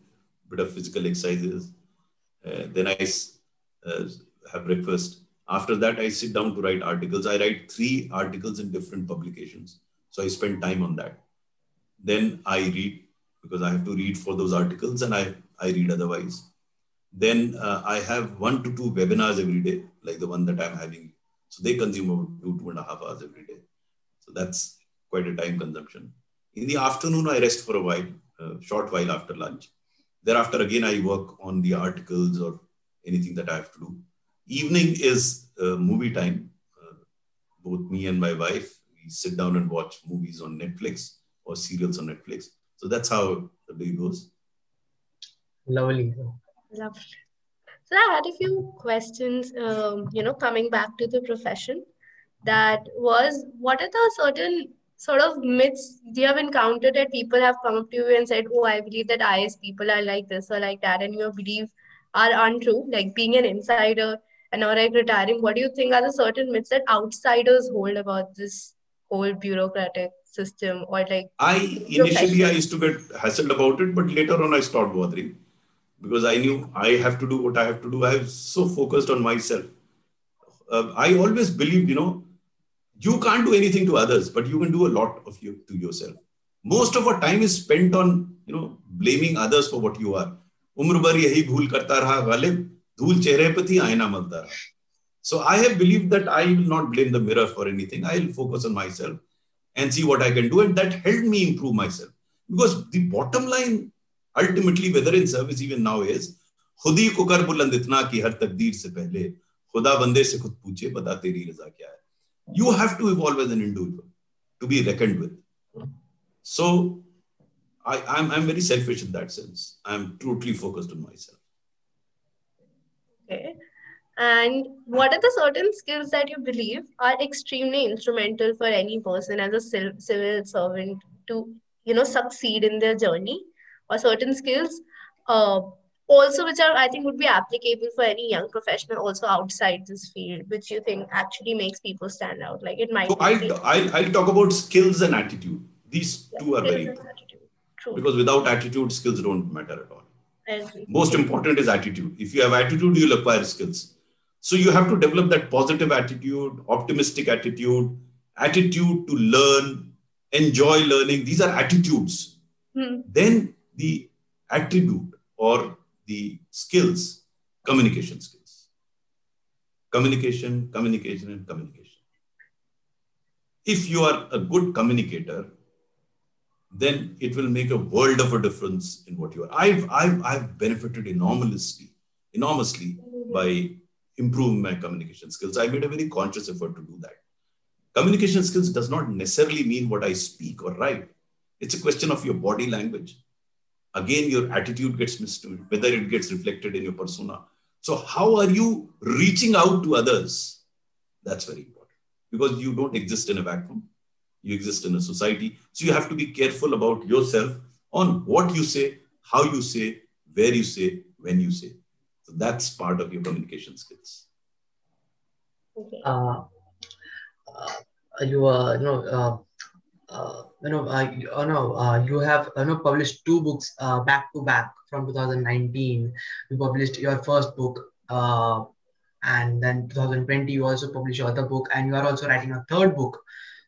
bit of physical exercises uh, then i uh, have breakfast after that i sit down to write articles i write three articles in different publications so I spend time on that. Then I read because I have to read for those articles and I, I read otherwise. Then uh, I have one to two webinars every day, like the one that I'm having. So they consume about two, two and a half hours every day. So that's quite a time consumption. In the afternoon, I rest for a while, a short while after lunch. Thereafter, again, I work on the articles or anything that I have to do. Evening is uh, movie time. Uh, both me and my wife we sit down and watch movies on Netflix or serials on Netflix. So that's how the day goes. Lovely. Lovely. So I had a few questions, um, you know, coming back to the profession. That was, what are the certain sort of myths you have encountered that people have come up to you and said, "Oh, I believe that IAS people are like this or like that," and your believe are untrue, like being an insider and or like retiring. What do you think are the certain myths that outsiders hold about this whole bureaucratic system or like? I initially I used to get hassled about it, but later on I stopped bothering because I knew I have to do what I have to do. I was so focused on myself. Uh, I always believed, you know, you can't do anything to others, but you can do a lot of you to yourself. Most of our time is spent on, you know, blaming others for what you are. उम्र भर यही भूल करता रहा गालिब धूल चेहरे पे थी आईना मलता रहा so i have believed that i will not blame the mirror for anything i will focus on myself and see what i can do and that helped me improve myself because the bottom line ultimately whether in service even now is खुद ही को कर बुलंद इतना कि हर तकदीर से पहले खुदा बंदे से खुद पूछे बता तेरी रजा क्या है you have to evolve as an individual to be reckoned with. So I, I'm, I'm very selfish in that sense. I'm totally focused on myself. Okay. And what are the certain skills that you believe are extremely instrumental for any person as a civil servant to you know succeed in their journey? Or certain skills uh, also which are i think would be applicable for any young professional also outside this field which you think actually makes people stand out. Like it might so I'll, I'll, I'll, talk about skills and attitude. These yeah, two are very important. True. because without attitude skills don't matter at all. Most important is attitude. If you have attitude you'll acquire skills. So you have to develop that positive attitude optimistic attitude attitude to learn enjoy learning. These are attitudes. Hmm. then the attribute or the skills, communication skills. Communication, communication, and communication. If you are a good communicator, then it will make a world of a difference in what you are. I've, I've, I've benefited enormously, enormously by improving my communication skills. I made a very conscious effort to do that. Communication skills does not necessarily mean what I speak or write. It's a question of your body language again your attitude gets missed whether it gets reflected in your persona. So how are you reaching out to others? That's very important. Because you don't exist in a vacuum. You exist in a society. So you have to be careful about yourself on what you say how you say where you say when you say. So that's part of your communication skills. Okay. uh, uh, you uh, you know uh, uh, you know, uh, you know, uh, you have you know published two books uh, back to back from 2019. You published your first book, uh, and then 2020 you also published your other book, and you are also writing a third book.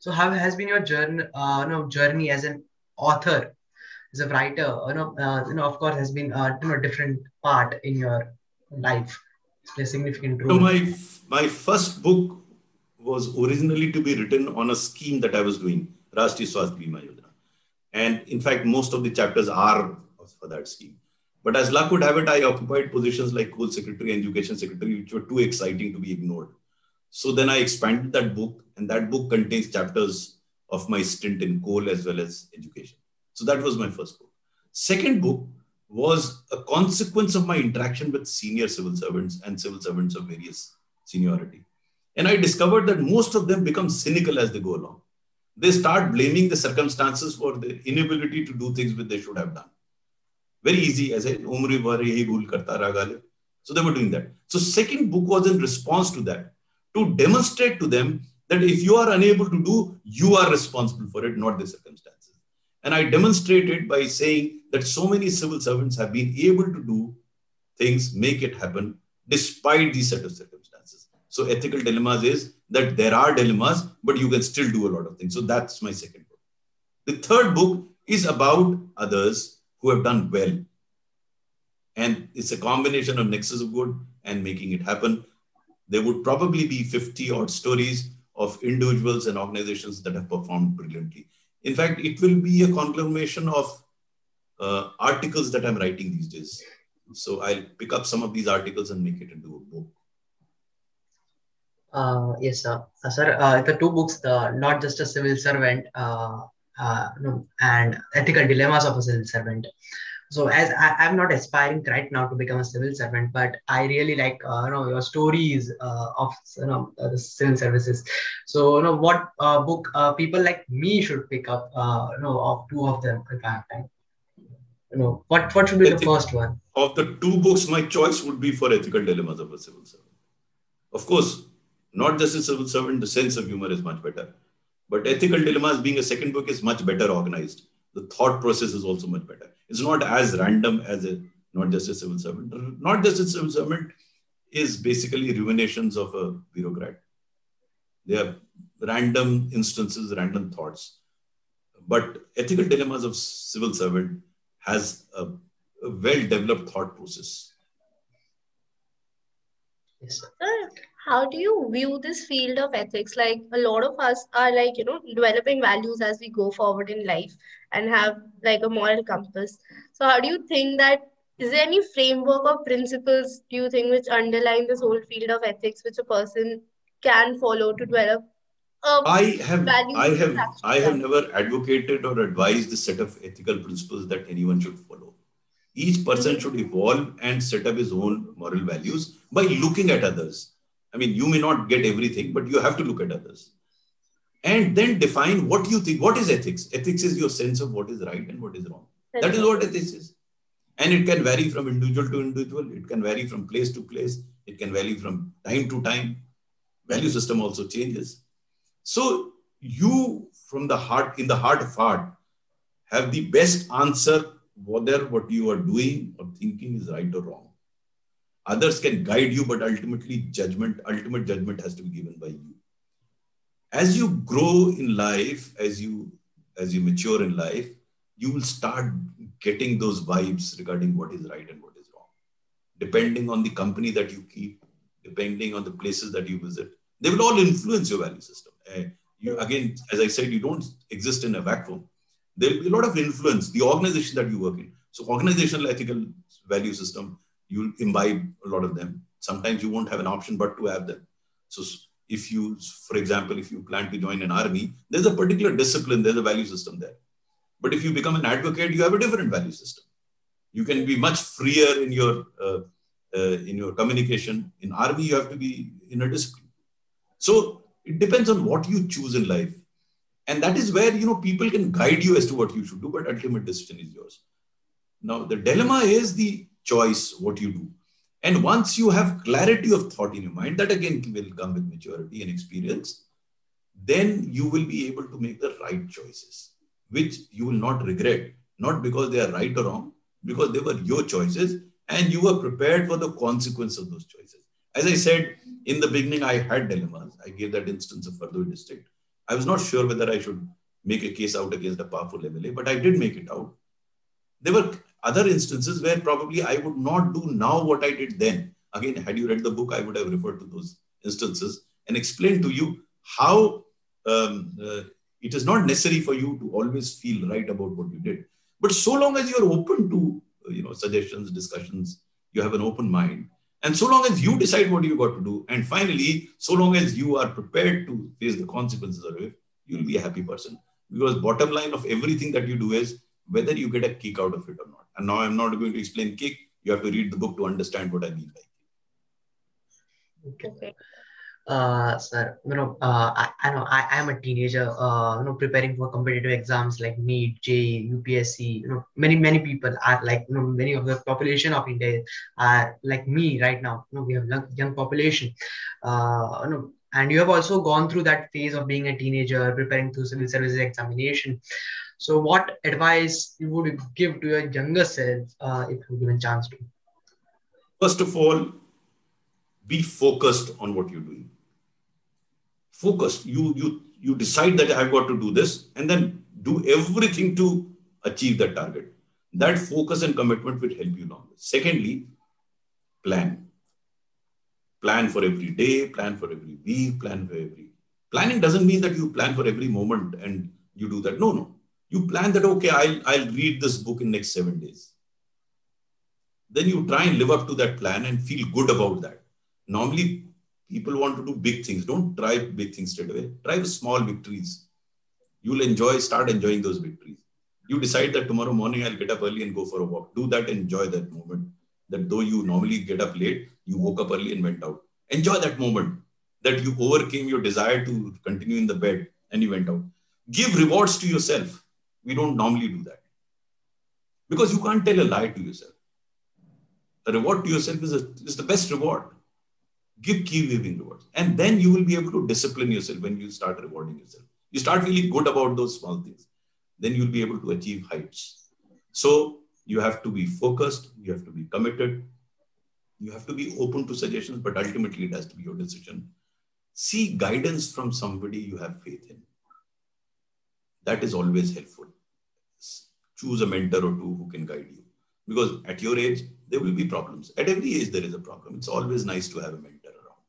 So, how has been your journey, uh, you know, journey as an author, as a writer? You know, uh, you know, of course, has been a you know different part in your life, a significant role. So my my first book was originally to be written on a scheme that I was doing Rashtriya Swasthya Bima Yojana. And in fact, most of the chapters are for that scheme. But as luck would have it, I occupied positions like Coal Secretary and Education Secretary, which were too exciting to be ignored. So then I expanded that book, and that book contains chapters of my stint in coal as well as education. So that was my first book. Second book was a consequence of my interaction with senior civil servants and civil servants of various seniority. And I discovered that most of them become cynical as they go along they start blaming the circumstances for the inability to do things which they should have done. Very easy, as I umri karta So they were doing that. So second book was in response to that, to demonstrate to them that if you are unable to do, you are responsible for it, not the circumstances. And I demonstrated by saying that so many civil servants have been able to do things, make it happen, despite these set of circumstances. So ethical dilemmas is that there are dilemmas, but you can still do a lot of things. So that's my second book. The third book is about others who have done well. And it's a combination of nexus of good and making it happen. There would probably be 50 odd stories of individuals and organizations that have performed brilliantly. In fact, it will be a conglomeration of uh, articles that I'm writing these days. So I'll pick up some of these articles and make it into a book. Uh, yes, sir. Uh, sir, uh, the two books, the not just a civil servant uh, uh, no, and ethical dilemmas of a civil servant. so as I, am not aspiring right now to become a civil servant but i really like uh, you know your stories uh, of you know the civil services so you know what uh, book uh, people like me should pick up uh, you know of two of them if i have time you know what what should be the first one of the two books my choice would be for ethical dilemmas of a civil servant of course not just a civil servant the sense of humor is much better but ethical dilemmas being a second book is much better organized the thought process is also much better. It's not as random as a not just a civil servant. Not just a civil servant is basically ruminations of a bureaucrat. They are random instances, random thoughts. But ethical dilemmas of civil servant has a, a well-developed thought process. Yes how do you view this field of ethics like a lot of us are like you know developing values as we go forward in life and have like a moral compass so how do you think that is there any framework or principles do you think which underline this whole field of ethics which a person can follow to develop I have I have I have never advocated or advised the set of ethical principles that anyone should follow. Each person mm-hmm. should evolve and set up his own moral values by looking at others I mean, you may not get everything, but you have to look at others. And then define what you think. What is ethics? Ethics is your sense of what is right and what is wrong. That is what ethics is. And it can vary from individual to individual. It can vary from place to place. It can vary from time to time. Value system also changes. So you, from the heart, in the heart of heart, have the best answer whether what you are doing or thinking is right or wrong. Others can guide you, but ultimately judgment, ultimate judgment has to be given by you. As you grow in life, as you as you mature in life, you will start getting those vibes regarding what is right and what is wrong. Depending on the company that you keep, depending on the places that you visit, they will all influence your value system. Uh, you again, as I said, you don't exist in a vacuum. There will be a lot of influence. The organization that you work in. So, organizational ethical value system you'll imbibe a lot of them. Sometimes you won't have an option but to have them. So if you, for example, if you plan to join an army, there's a particular discipline, there's a value system there. But if you become an advocate, you have a different value system. You can be much freer in your uh, uh, in your communication. In army, you have to be in a discipline. So it depends on what you choose in life, and that is where you know people can guide you as to what you should do, but ultimate decision is yours. Now the dilemma is the choice what you do. And once you have clarity of thought in your mind, that again will come with maturity and experience, then you will be able to make the right choices, which you will not regret, not because they are right or wrong, because they were your choices and you were prepared for the consequence of those choices. As I said in the beginning, I had dilemmas. I gave that instance of Hardoi district. I was not sure whether I should make a case out against a powerful MLA, but I did make it out. There were other instances where probably I would not do now what I did then. Again, had you read the book, I would have referred to those instances and explained to you how um, uh, it is not necessary for you to always feel right about what you did. But so long as you're open to uh, you know suggestions, discussions, you have an open mind, and so long as you decide what you got to do, and finally, so long as you are prepared to face the consequences of it, you'll be a happy person. Because bottom line of everything that you do is whether you get a kick out of it or not. And now I'm not going to explain kick. You have to read the book to understand what I mean by kick. Okay. Uh, sir, you know, uh, I, I know I I am a teenager, uh, you know, preparing for competitive exams like NEET, JEE, UPSC. You know, many many people are like, you know, many of the population of India are like me right now. You know, we have young, young population. Uh, you know, and you have also gone through that phase of being a teenager, preparing to civil services examination. So, what advice you would give to your younger self uh, if you given a chance to? First of all, be focused on what you're doing. Focused. You you you decide that I've got to do this, and then do everything to achieve that target. That focus and commitment will help you long. Secondly, plan. Plan for every day, plan for every week, plan for every. Planning doesn't mean that you plan for every moment and you do that. No, no you plan that, okay, I'll, I'll read this book in next seven days. Then you try and live up to that plan and feel good about that. Normally, people want to do big things. Don't try big things straight away. Try small victories. You'll enjoy, start enjoying those victories. You decide that tomorrow morning I'll get up early and go for a walk. Do that, enjoy that moment. That though you normally get up late, you woke up early and went out. Enjoy that moment that you overcame your desire to continue in the bed and you went out. Give rewards to yourself. We don't normally do that because you can't tell a lie to yourself. A reward to yourself is, a, is the best reward. Give key giving rewards. And then you will be able to discipline yourself when you start rewarding yourself. You start feeling good about those small things. Then you'll be able to achieve heights. So you have to be focused, you have to be committed, you have to be open to suggestions, but ultimately it has to be your decision. See guidance from somebody you have faith in. That is always helpful. Choose a mentor or two who can guide you. Because at your age, there will be problems. At every age, there is a problem. It's always nice to have a mentor around.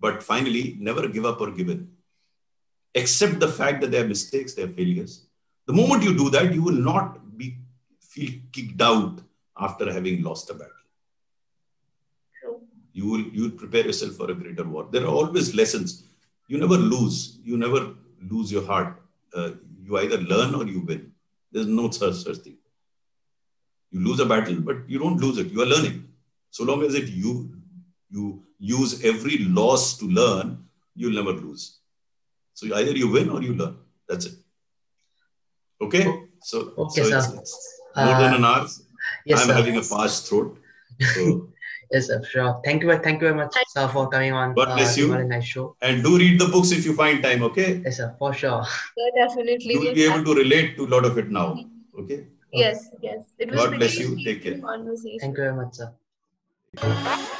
But finally, never give up or give in. Accept the fact that there are mistakes, there are failures. The moment you do that, you will not be feel kicked out after having lost a battle. You will you will prepare yourself for a greater war. There are always lessons. You never lose. You never lose your heart. Uh, you either learn or you win. There's no such, such thing. You lose a battle, but you don't lose it. You are learning. So long as it you you use every loss to learn, you'll never lose. So either you win or you learn. That's it. Okay. So, Okay, so sir. it's, it's more than Uh, an hour. Yes, I'm sir. having a parched throat. So [LAUGHS] Yes, sir. Sure. Thank you. Thank you very much, sir, for coming on. God uh, bless you. Himalayan Night Show. and do read the books if you find time. Okay. Yes, sir. For sure. Yeah, definitely. You will we'll be able have- to relate to a lot of it now. Okay. Yes, yes. It was God bless you. Take care. Thank you very much, sir.